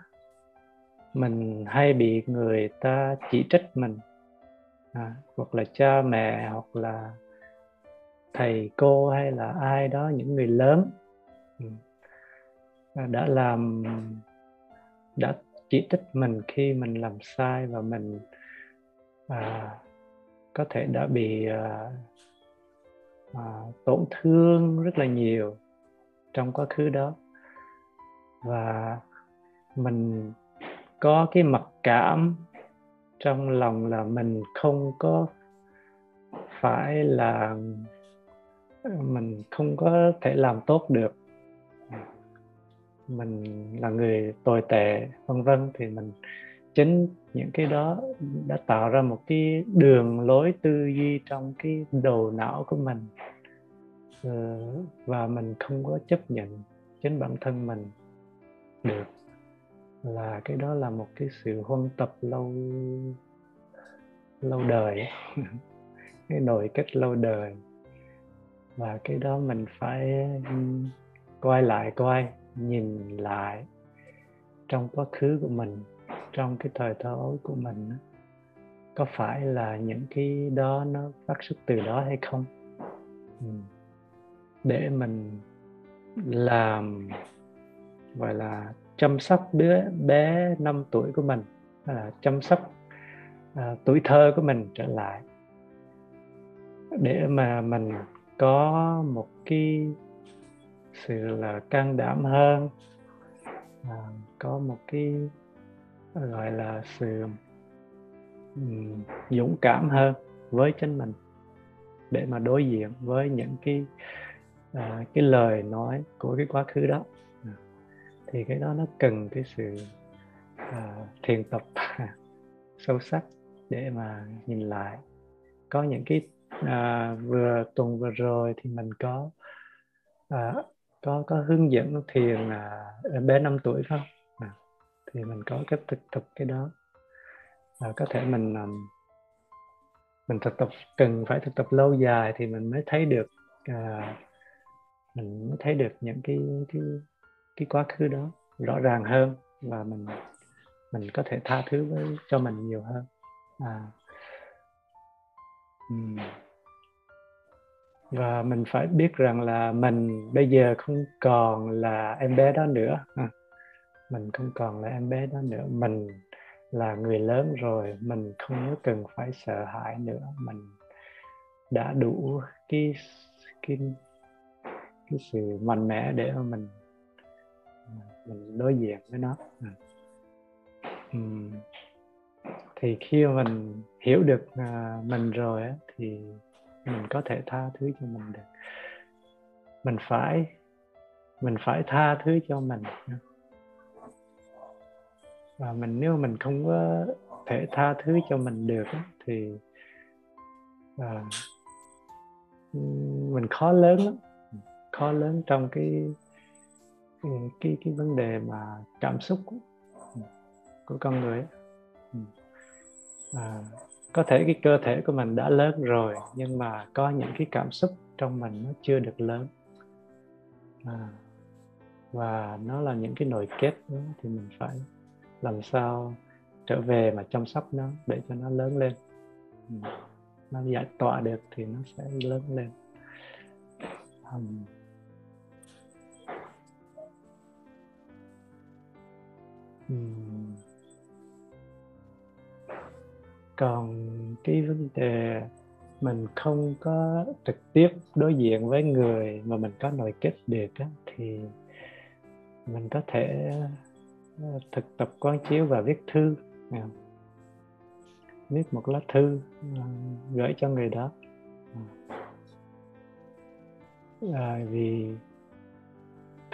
mình hay bị người ta chỉ trích mình à, hoặc là cha mẹ hoặc là thầy cô hay là ai đó những người lớn. Ừ. À, đã làm đã chỉ trích mình khi mình làm sai và mình à, có thể đã bị à, à, tổn thương rất là nhiều trong quá khứ đó và mình có cái mặc cảm trong lòng là mình không có phải là, mình không có thể làm tốt được. Mình là người tồi tệ, vân vân. Thì mình chính những cái đó đã tạo ra một cái đường lối tư duy trong cái đầu não của mình. Ờ, và mình không có chấp nhận chính bản thân mình được. Là cái đó là một cái sự huân tập lâu lâu đời <laughs> cái nội kết lâu đời. Và cái đó mình phải quay lại coi nhìn lại trong quá khứ của mình trong cái thời thơ ấu của mình có phải là những cái đó nó phát xuất từ đó hay không? Để mình làm gọi là chăm sóc đứa bé 5 tuổi của mình à, chăm sóc à, tuổi thơ của mình trở lại. Để mà mình có một cái sự là can đảm hơn à, có một cái gọi là sự um, dũng cảm hơn với chính mình để mà đối diện với những cái à, cái lời nói của cái quá khứ đó thì cái đó nó cần cái sự uh, thiền tập <laughs> sâu sắc để mà nhìn lại. Có những cái uh, vừa tuần vừa rồi thì mình có uh, có có hướng dẫn thiền uh, bé 5 tuổi không? À, thì mình có cái thực tập cái đó. Và có thể mình um, mình thực tập cần phải thực tập lâu dài thì mình mới thấy được uh, mình mới thấy được những cái cái cái quá khứ đó rõ ràng hơn và mình mình có thể tha thứ với, cho mình nhiều hơn. À. Và mình phải biết rằng là mình bây giờ không còn là em bé đó nữa. À. Mình không còn là em bé đó nữa. Mình là người lớn rồi, mình không cần phải sợ hãi nữa. Mình đã đủ cái cái cái sự mạnh mẽ để mà mình mình đối diện với nó. À. Thì khi mà mình hiểu được à, mình rồi thì mình có thể tha thứ cho mình được. Mình phải mình phải tha thứ cho mình. Và mình nếu mình không có thể tha thứ cho mình được thì à, mình khó lớn lắm. Khó lớn trong cái cái cái vấn đề mà cảm xúc ừ, của, con người ừ. à, có thể cái cơ thể của mình đã lớn rồi nhưng mà có những cái cảm xúc trong mình nó chưa được lớn. À, và nó là những cái nội kết đó, thì mình phải làm sao trở về mà chăm sóc nó để cho nó lớn lên. Ừ. Nó giải tỏa được thì nó sẽ lớn lên. Um, còn cái vấn đề mình không có trực tiếp đối diện với người mà mình có nội kết được á, thì mình có thể ờ, thực tập quán chiếu và viết thư. Dạ. Viết một lá thư ờ, gửi cho người đó. À, vì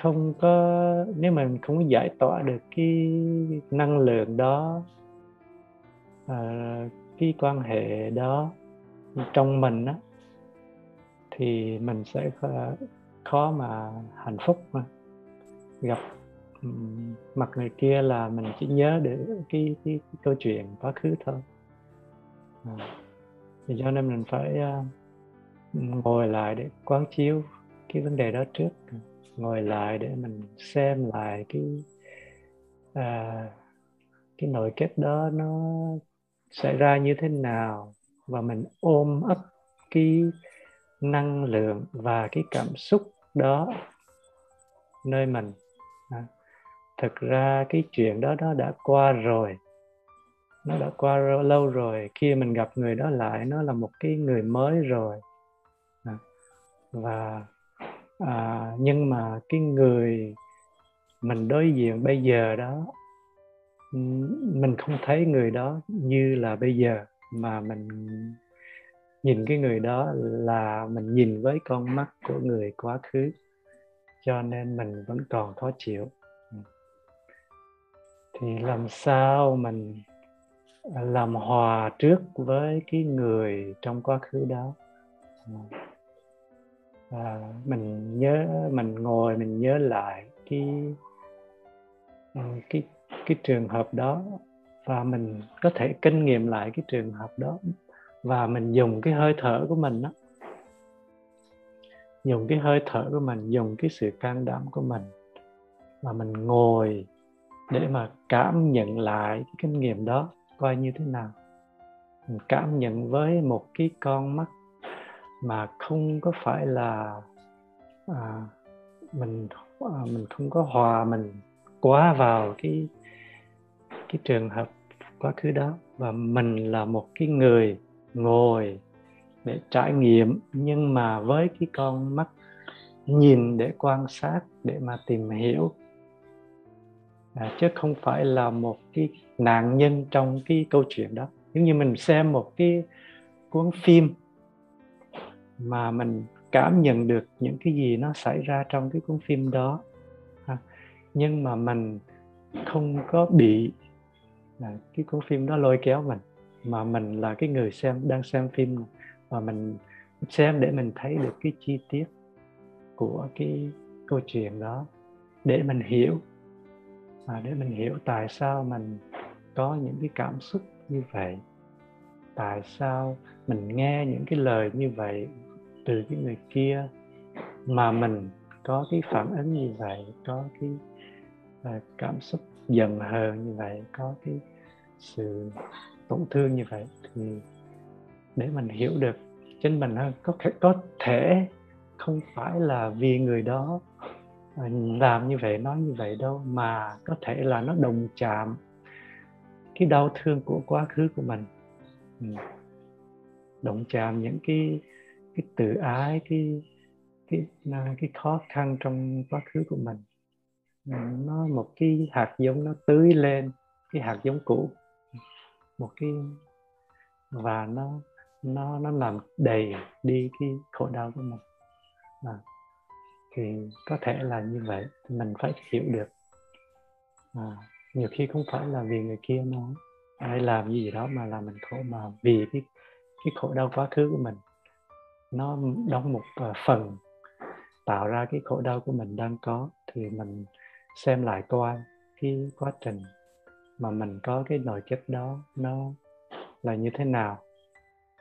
không có nếu mình không có giải tỏa được cái năng lượng đó à, cái quan hệ đó trong mình á thì mình sẽ khó mà hạnh phúc mà. Gặp mặt người kia là mình chỉ nhớ được cái, cái, cái câu chuyện quá khứ thôi. À, thì cho nên mình phải uh, ngồi lại để quán chiếu cái vấn đề đó trước ngồi lại để mình xem lại cái à, cái nội kết đó nó xảy ra như thế nào. Và mình ôm ấp cái năng lượng và cái cảm xúc đó nơi mình. À, thực ra cái chuyện đó nó đã qua rồi. Nó đã qua lâu rồi. Khi mình gặp người đó lại nó là một cái người mới rồi. À, và à, nhưng mà cái người mình đối diện bây giờ đó mình không thấy người đó như là bây giờ mà mình nhìn cái người đó là mình nhìn với con mắt của người quá khứ cho nên mình vẫn còn khó chịu. Thì làm sao mình làm hòa trước với cái người trong quá khứ đó? À, mình nhớ mình ngồi mình nhớ lại cái ờ, cái cái trường hợp đó và mình có thể kinh nghiệm lại cái trường hợp đó và mình dùng cái hơi thở của mình đó dùng cái hơi thở của mình dùng cái sự can đảm của mình mà mình ngồi để mà cảm nhận lại cái kinh nghiệm đó coi như thế nào. Mình cảm nhận với một cái con mắt mà không có phải là à, mình à, mình không có hòa mình quá vào cái cái trường hợp quá khứ đó. Và mình là một cái người ngồi để trải nghiệm nhưng mà với cái con mắt nhìn để quan sát để mà tìm hiểu à, chứ không phải là một cái nạn nhân trong cái câu chuyện đó. Giống như mình xem một cái cuốn phim mà mình cảm nhận được những cái gì nó xảy ra trong cái cuốn phim đó. À, nhưng mà mình không có bị là cái cuốn phim đó lôi kéo mình mà mình là cái người xem đang xem phim và mình xem để mình thấy được cái chi tiết của cái câu chuyện đó để mình hiểu à, để mình hiểu tại sao mình có những cái cảm xúc như vậy tại sao mình nghe những cái lời như vậy từ cái người kia mà mình có cái phản ứng như vậy có cái uh, cảm xúc giận hờn như vậy có cái sự tổn thương như vậy thì để mình hiểu được chính mình hơn có thể có thể không phải là vì người đó à, làm như vậy nói như vậy đâu mà có thể là nó đồng chạm cái đau thương của quá khứ của mình. Ừ. Đồng chạm những cái cái tự ái cái cái cái khó khăn trong quá khứ của mình. Nó một cái hạt giống nó tưới lên cái hạt giống cũ. Một cái và nó nó nó làm đầy đi cái khổ đau của mình. À, thì có thể là như vậy mình phải hiểu được. À, nhiều khi không phải là vì người kia nói hay làm gì đó mà làm mình khổ mà vì cái cái khổ đau quá khứ của mình nó đóng một ờ, phần tạo ra cái khổ đau của mình đang có thì mình xem lại coi cái quá trình mà mình có cái nội chất đó nó là như thế nào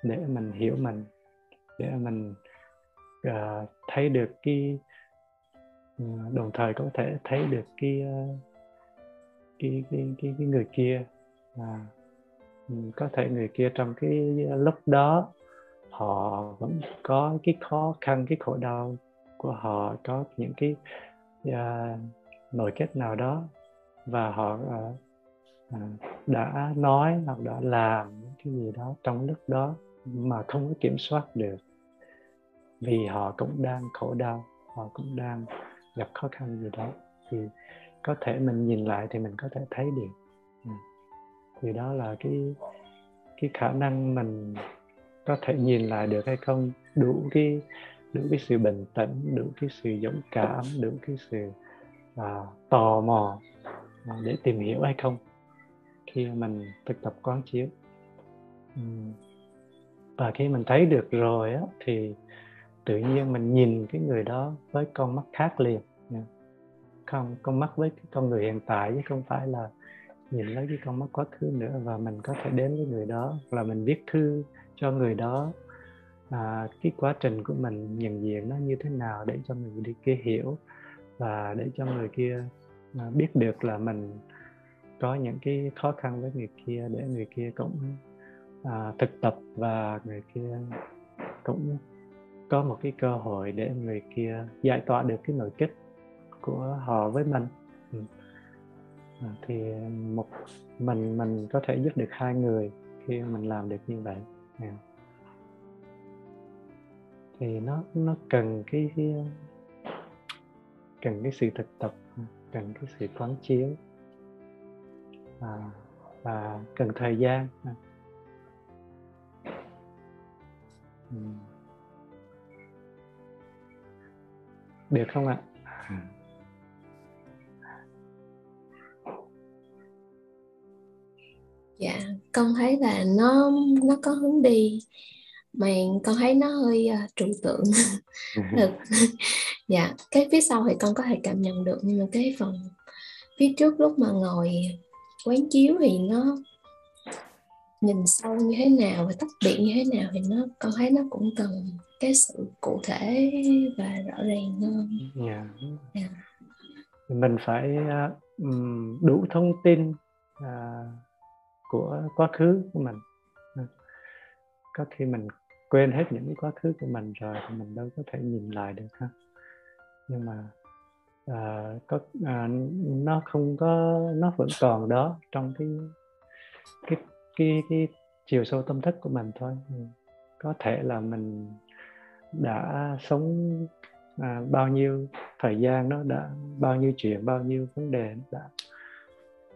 để mình hiểu mình để mình uh, thấy được cái uh, đồng thời có thể thấy được cái uh, cái, cái cái cái người kia à, ừ, có thể người kia trong cái lúc đó họ vẫn có cái khó khăn cái khổ đau của họ có những cái uh, nội kết nào đó và họ uh, uh, đã nói hoặc đã làm những cái gì đó trong lúc đó mà không có kiểm soát được. Vì họ cũng đang khổ đau họ cũng đang gặp khó khăn gì đó. Thì có thể mình nhìn lại thì mình có thể thấy được. Ừ. Thì đó là cái cái khả năng mình có thể nhìn lại được hay không? Đủ cái đủ cái sự bình tĩnh đủ cái sự dũng cảm đủ cái sự à, tò mò à, để tìm hiểu hay không? Khi mình thực tập quán chiếu. Và khi mình thấy được rồi á, thì tự nhiên mình nhìn cái người đó với con mắt khác liền. Không con mắt với cái con người hiện tại chứ không phải là nhìn lấy cái con mắt quá khứ nữa. Và mình có thể đến với người đó là mình viết thư cho người đó à, cái quá trình của mình nhận diện nó như thế nào để cho người đi kia hiểu và để cho người kia à, biết được là mình có những cái khó khăn với người kia để người kia cũng à, thực tập và người kia cũng có một cái cơ hội để người kia giải tỏa được cái nội kích của họ với mình ừ. à, thì một mình mình có thể giúp được hai người khi mình làm được như vậy. Dạ. thì nó nó cần cái, cần cái sự thực tập cần cái sự quán chiếu. À, và cần thời gian. À. Ừ. Được không ạ? Ừ. dạ con thấy là nó nó có hướng đi. Mà con thấy nó hơi uh, trừu tượng. Được. Dạ cái phía sau thì con có thể cảm nhận được nhưng mà cái phần phía trước lúc mà ngồi quán chiếu thì nó nhìn sâu như thế nào và tách biệt như thế nào thì nó con thấy nó cũng cần cái sự cụ thể và rõ ràng hơn. Yeah. Yeah. mình phải uh, đủ thông tin uh, của quá khứ của mình. À, có khi mình quên hết những cái quá khứ của mình rồi thì mình đâu có thể nhìn lại được ha. Nhưng mà uh, có uh, nó không có nó vẫn còn đó trong cái cái cái cái chiều sâu tâm thức của mình thôi. Ừ, có thể là mình đã sống à, bao nhiêu thời gian nó đã bao nhiêu chuyện bao nhiêu vấn đề đã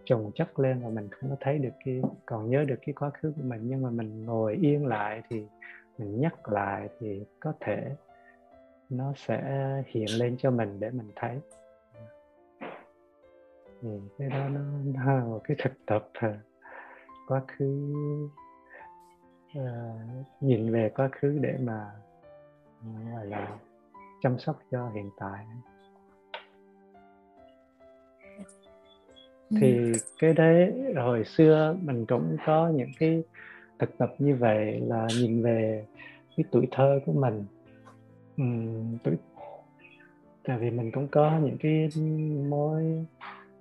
trồng chất lên và mình không có thấy được cái còn nhớ được cái quá khứ của mình. Nhưng mà mình ngồi yên lại thì mình nhắc lại thì có thể nó sẽ hiện lên cho mình để mình thấy. Thì cái đó nó, nó là một cái thực tập quá khứ uh, nhìn về quá khứ để mà gọi là chăm sóc cho hiện tại. Thì cái đấy hồi xưa mình cũng có những cái thực tập như vậy là nhìn về cái tuổi thơ của mình. Uhm, tuổi tại vì mình cũng có những cái mối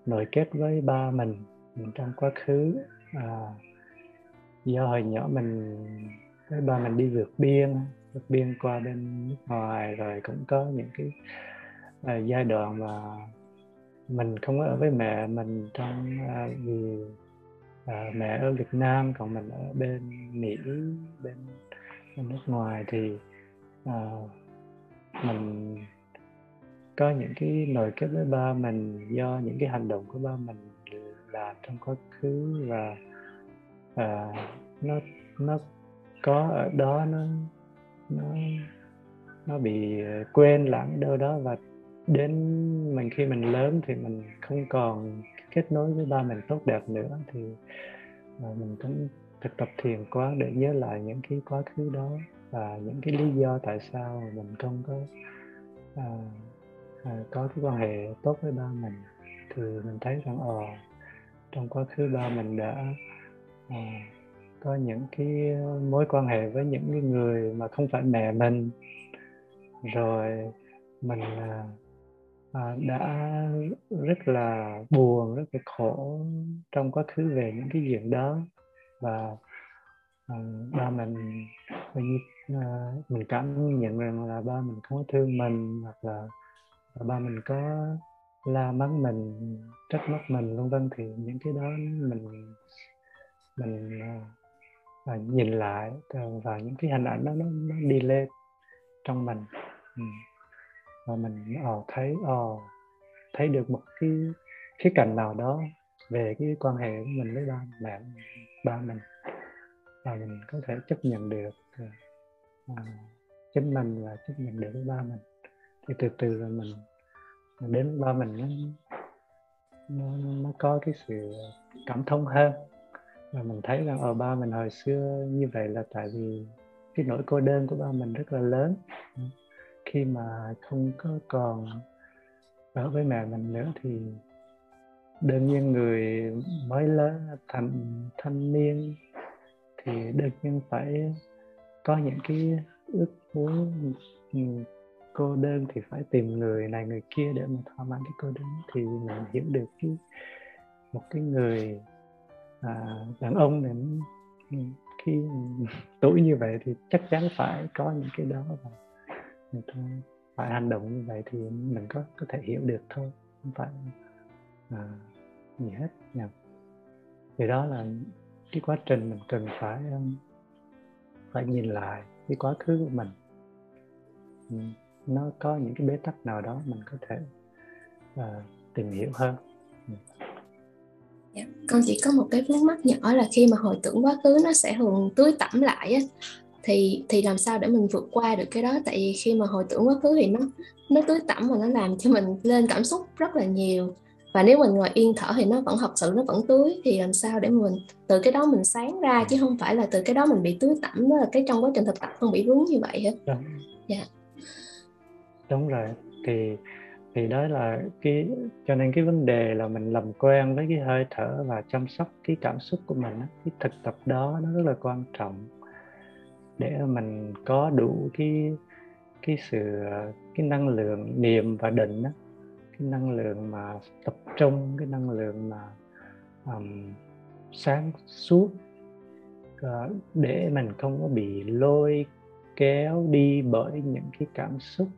nội kết với ba mình, mình trong quá khứ. À, do hồi nhỏ mình với ba mình đi vượt biên vượt biên qua bên nước ngoài rồi cũng có những cái à, giai đoạn mà mình không ở với mẹ mình trong uh, vì à, mẹ ở Việt Nam còn mình ở bên Mỹ bên, bên nước ngoài thì uh, mình có những cái nội kết với ba mình do những cái hành động của ba mình làm trong quá khứ và uh, nó nó có ở đó nó nó nó bị quên lãng đâu đó và đến mình khi mình lớn thì mình không còn kết nối với ba mình tốt đẹp nữa thì à, mình cũng thực tập thiền quá để nhớ lại những cái quá khứ đó và những cái lý do tại sao mình không có à, à, có cái quan hệ tốt với ba mình. Thì mình thấy rằng ờ trong quá khứ ba mình đã à, có những cái mối quan hệ với những người mà không phải mẹ mình. Rồi mình à, à, đã rất là buồn rất là khổ trong quá khứ về những cái chuyện đó. Và à, ba mình như à, mình cảm nhận rằng là ba mình không có thương mình hoặc là, là ba mình có la mắng mình trách móc mình vân vân thì những cái đó mình mình à, nhìn lại và những cái hình ảnh đó nó, nó đi lên trong mình. Ừ và mình ờ, thấy ờ, thấy được một cái khía cạnh nào đó về cái quan hệ của mình với ba mẹ ba mình. Và mình có thể chấp nhận được uh, chính mình và chấp nhận được với ba mình. Thì từ từ là mình, mình đến ba mình nó, nó nó có cái sự cảm thông hơn. Và mình thấy rằng ở ba mình hồi xưa như vậy là tại vì cái nỗi cô đơn của ba mình rất là lớn khi mà không có còn ở với mẹ mình nữa thì đương nhiên người mới lớn thành thanh niên thì đương nhiên phải có những cái ước muốn. Ừ, cô đơn thì phải tìm người này người kia để mà thỏa mãn cái cô đơn thì mình hiểu được cái một cái người à, đàn ông này ừ, khi tuổi như vậy thì chắc chắn phải có những cái đó và người ta phải hành động như vậy thì mình có có thể hiểu được thôi không phải à, gì hết nha thì đó là cái quá trình mình cần phải à, phải nhìn lại cái quá khứ của mình. Ừ, nó có những cái bế tắc nào đó mình có thể uh, tìm hiểu hơn. Yeah. con chỉ có một cái vướng mắc nhỏ là khi mà hồi tưởng quá khứ nó sẽ thường tưới tẩm lại á thì thì làm sao để mình vượt qua được cái đó? Tại vì khi mà hồi tưởng quá khứ thì nó nó tưới tẩm và nó làm cho mình lên cảm xúc rất là nhiều. Và nếu mình ngồi yên thở thì nó vẫn thật sự nó vẫn tưới. Thì làm sao để mình từ cái đó mình sáng ra chứ không phải là từ cái đó mình bị tưới tẩm đó là cái trong quá trình thực tập không bị vướng như vậy hết. Đúng. dạ. Đúng rồi. Thì thì đó là cái cho nên cái vấn đề là mình làm quen với cái hơi thở và chăm sóc cái cảm xúc của mình cái thực tập đó nó rất là quan trọng để mình có đủ cái cái sự cái năng lượng niệm và định đó, cái năng lượng mà tập trung cái năng lượng mà um, sáng suốt uh, để mình không có bị lôi kéo đi bởi những cái cảm xúc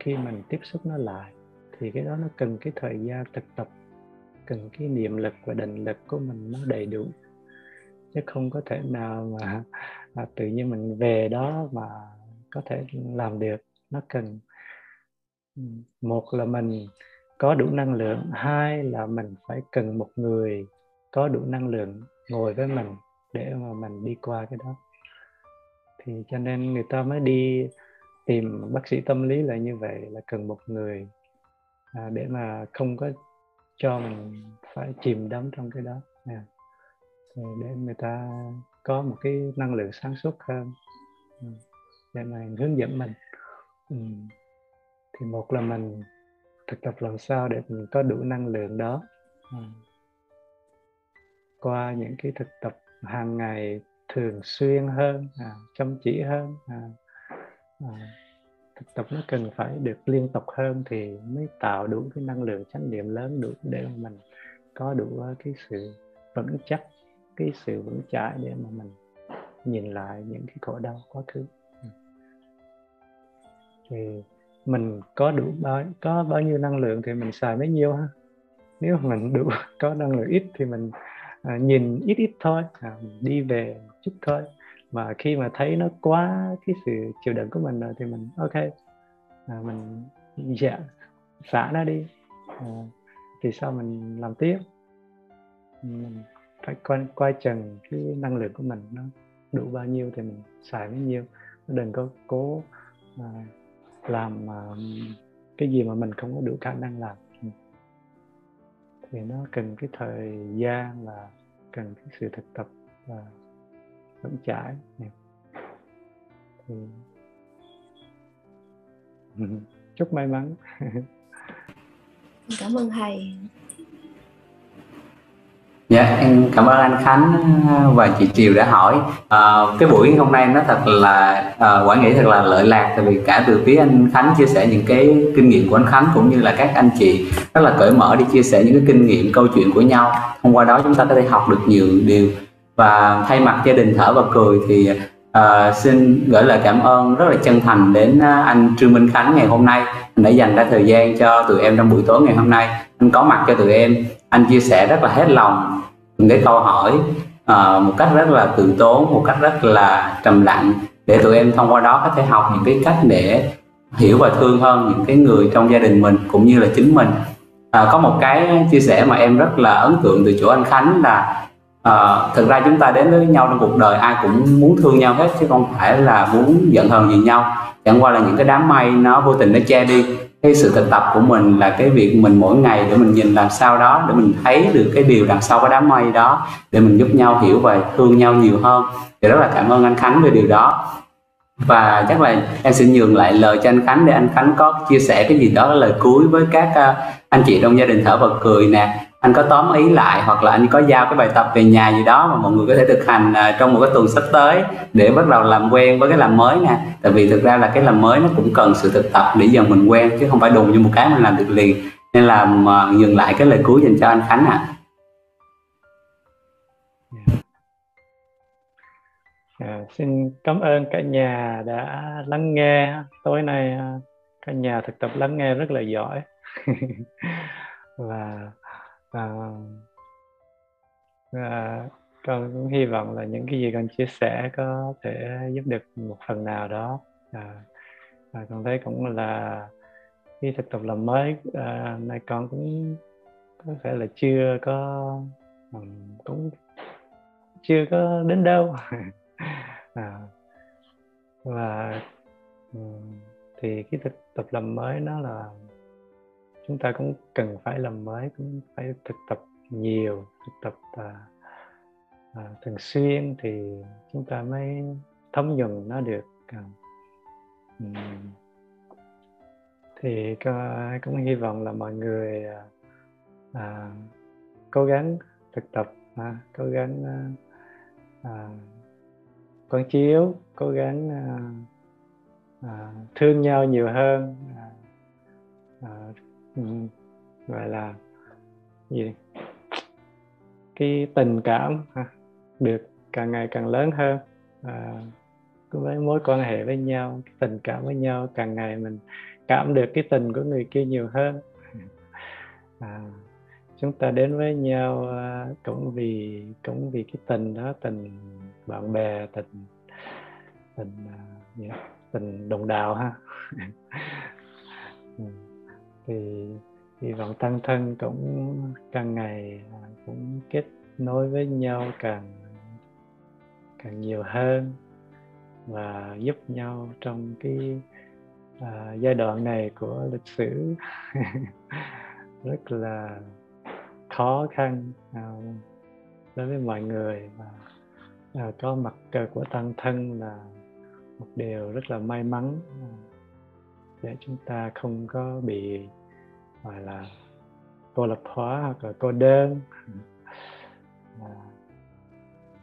khi mình tiếp xúc nó lại. Thì cái đó nó cần cái thời gian thực tập cần cái niệm lực và định lực của mình nó đầy đủ chứ không có thể nào mà và tự nhiên mình về đó mà có thể làm được nó cần một là mình có đủ năng lượng hai là mình phải cần một người có đủ năng lượng ngồi với mình để mà mình đi qua cái đó. Thì cho nên người ta mới đi tìm bác sĩ tâm lý là như vậy là cần một người à, để mà không có cho mình phải chìm đắm trong cái đó. Nè để người ta có một cái năng lượng sáng suốt hơn ừ, để mà hướng dẫn mình ừ. thì một là mình thực tập làm sao để mình có đủ năng lượng đó ừ. qua những cái thực tập hàng ngày thường xuyên hơn à, chăm chỉ hơn à, à, thực tập nó cần phải được liên tục hơn thì mới tạo đủ cái năng lượng chánh niệm lớn đủ để mà mình có đủ cái sự vững chắc cái sự vững chãi để mà mình nhìn lại những cái khổ đau quá khứ. Ừ. thì mình có đủ bao có bao nhiêu năng lượng thì mình xài mấy nhiêu ha. Nếu mình đủ <laughs> có năng lượng ít thì mình à, nhìn ít ít thôi à, mình đi về chút thôi. Mà khi mà thấy nó quá cái sự chịu đựng của mình rồi thì mình ok à, mình dạ xả nó đi. À, thì sao mình làm tiếp? Mình phải quay coi trần cái năng lượng của mình nó đủ bao nhiêu thì mình xài bấy nhiêu. Đừng có cố mà làm mà cái gì mà mình không có đủ khả năng làm. Thì nó cần cái thời gian và cần cái sự thực tập và vững chãi. Thì <laughs> chúc may mắn. <laughs> Cảm ơn thầy. Dạ, em cảm ơn anh Khánh ờ, và chị Triều đã hỏi. À, cái buổi hôm nay nó thật là à, quả nghĩ thật là lợi lạc tại vì cả từ phía anh Khánh chia sẻ những cái kinh nghiệm của anh Khánh cũng như là các anh chị rất là cởi mở đi chia sẻ những cái kinh nghiệm câu chuyện của nhau. Thông qua đó chúng ta có thể học được nhiều điều và thay mặt gia đình thở và cười thì à, xin gửi lời cảm ơn rất là chân thành đến anh Trương Minh Khánh ngày hôm nay anh đã dành ra thời gian cho tụi em trong buổi tối ngày hôm nay anh có mặt cho tụi em anh chia sẻ rất là hết lòng. Những cái câu hỏi uh, một cách rất là tự tốn một cách rất là trầm lặng để tụi em thông qua đó có thể học những cái cách để hiểu và thương hơn những cái người trong gia đình mình cũng như là chính mình. À, có một cái chia sẻ mà em rất là ấn tượng từ chỗ anh Khánh là à, thực ra chúng ta đến với nhau trong cuộc đời ai cũng muốn thương nhau hết chứ không phải là muốn giận hờn gì nhau. Chẳng qua là những cái đám mây nó vô tình nó che đi cái sự thực tập của mình là cái việc mình mỗi ngày để mình nhìn làm sao đó, để mình thấy được cái điều đằng sau cái đám mây đó, để mình giúp nhau hiểu và thương nhau nhiều hơn. Thì rất là cảm ơn anh Khánh về điều đó. Và chắc là em xin nhường lại lời cho anh Khánh để anh Khánh có chia sẻ cái gì đó, lời cuối với các à, anh chị trong gia đình thở và cười nè anh có tóm ý lại hoặc là anh có giao cái bài tập về nhà gì đó mà mọi người có thể thực hành à, trong một cái tuần sắp tới để bắt đầu làm quen với cái làm mới nè. Tại vì thực ra là cái làm mới nó cũng cần sự thực tập để dần mình quen chứ không phải đùng như một cái mình làm được liền. Nên là mà dừng lại cái lời cuối dành cho anh Khánh ạ. À. À, xin cảm ơn cả nhà đã lắng nghe. Tối nay à, cả nhà thực tập lắng nghe rất là giỏi. <laughs> Và, à, à, con cũng hy vọng là những cái gì con chia sẻ có thể giúp được một phần nào đó. À, à, con thấy cũng là khi thực tập làm mới à, này con cũng có thể là chưa có um, cũng chưa có đến đâu. <laughs> À, và um, thì cái thực tập làm mới nó là chúng ta cũng cần phải làm mới cũng phải thực tập nhiều thực tập à, à, thường xuyên thì chúng ta mới thấm nhuần nó được à, um, thì cũng hy vọng là mọi người à, à, cố gắng thực tập à, cố gắng à, à, con chiếu cố gắng à, à, thương nhau nhiều hơn gọi là gì cái tình cảm à, được càng ngày càng lớn hơn. À, với mối quan hệ với nhau cái tình cảm với nhau càng ngày mình cảm được cái tình của người kia nhiều hơn. À, chúng ta đến với nhau à, cũng vì cũng vì cái tình đó tình bạn bè tình tình yeah, tình đồng đạo ha. Ừ. <laughs> thì hy vọng tăng thân cũng càng ngày à, cũng kết nối với nhau càng càng nhiều hơn và giúp nhau trong cái à, giai đoạn này của lịch sử. <laughs> Rất là khó khăn à, đối với mọi người và à, có mặt cờ của tăng thân là một điều rất là may mắn à, để chúng ta không có bị gọi là cô lập hóa hoặc là cô đơn. À,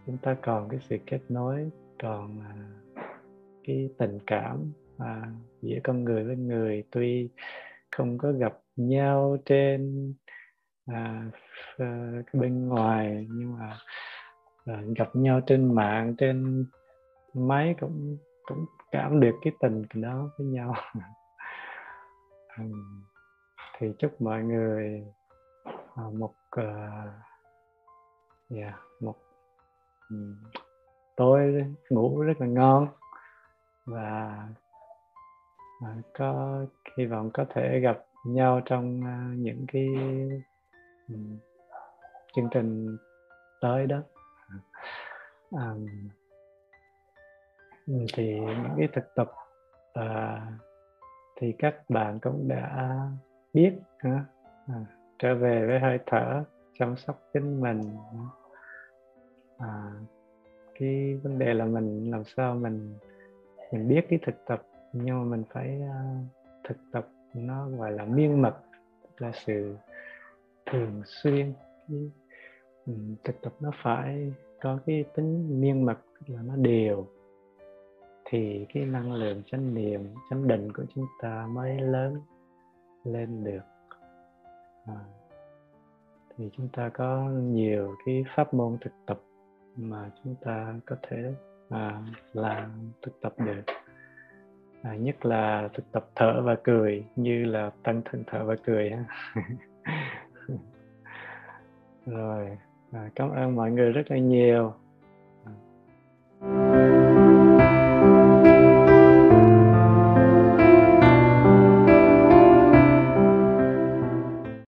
chúng ta còn cái sự kết nối còn à, cái tình cảm à, giữa con người với người. Tuy không có gặp nhau trên à, à, bên ngoài nhưng mà à, gặp nhau trên mạng trên máy cũng cũng cảm được cái tình đó với nhau. <laughs> Ừ. thì chúc mọi người à, một uh, yeah, một um, tối ngủ rất là ngon và uh, có hy vọng có thể gặp nhau trong uh, những cái um, chương trình tới đó. Um, thì những cái thực tập uh, thì các bạn cũng đã biết uh, trở về với hơi thở chăm sóc chính mình. À, cái vấn đề là mình làm sao mình mình biết cái thực tập nhưng mà mình phải uh, thực tập nó gọi là miên mật là sự thường xuyên. Cái, um, thực tập nó phải có cái tính miên mật là nó đều thì cái năng lượng chánh niệm chánh định của chúng ta mới lớn lên được. À, thì chúng ta có nhiều cái pháp môn thực tập mà chúng ta có thể à, làm thực tập được. À, nhất là thực tập thở và cười như là tăng thân thở và cười ha. <laughs> Rồi à, cảm ơn mọi người rất là nhiều. À.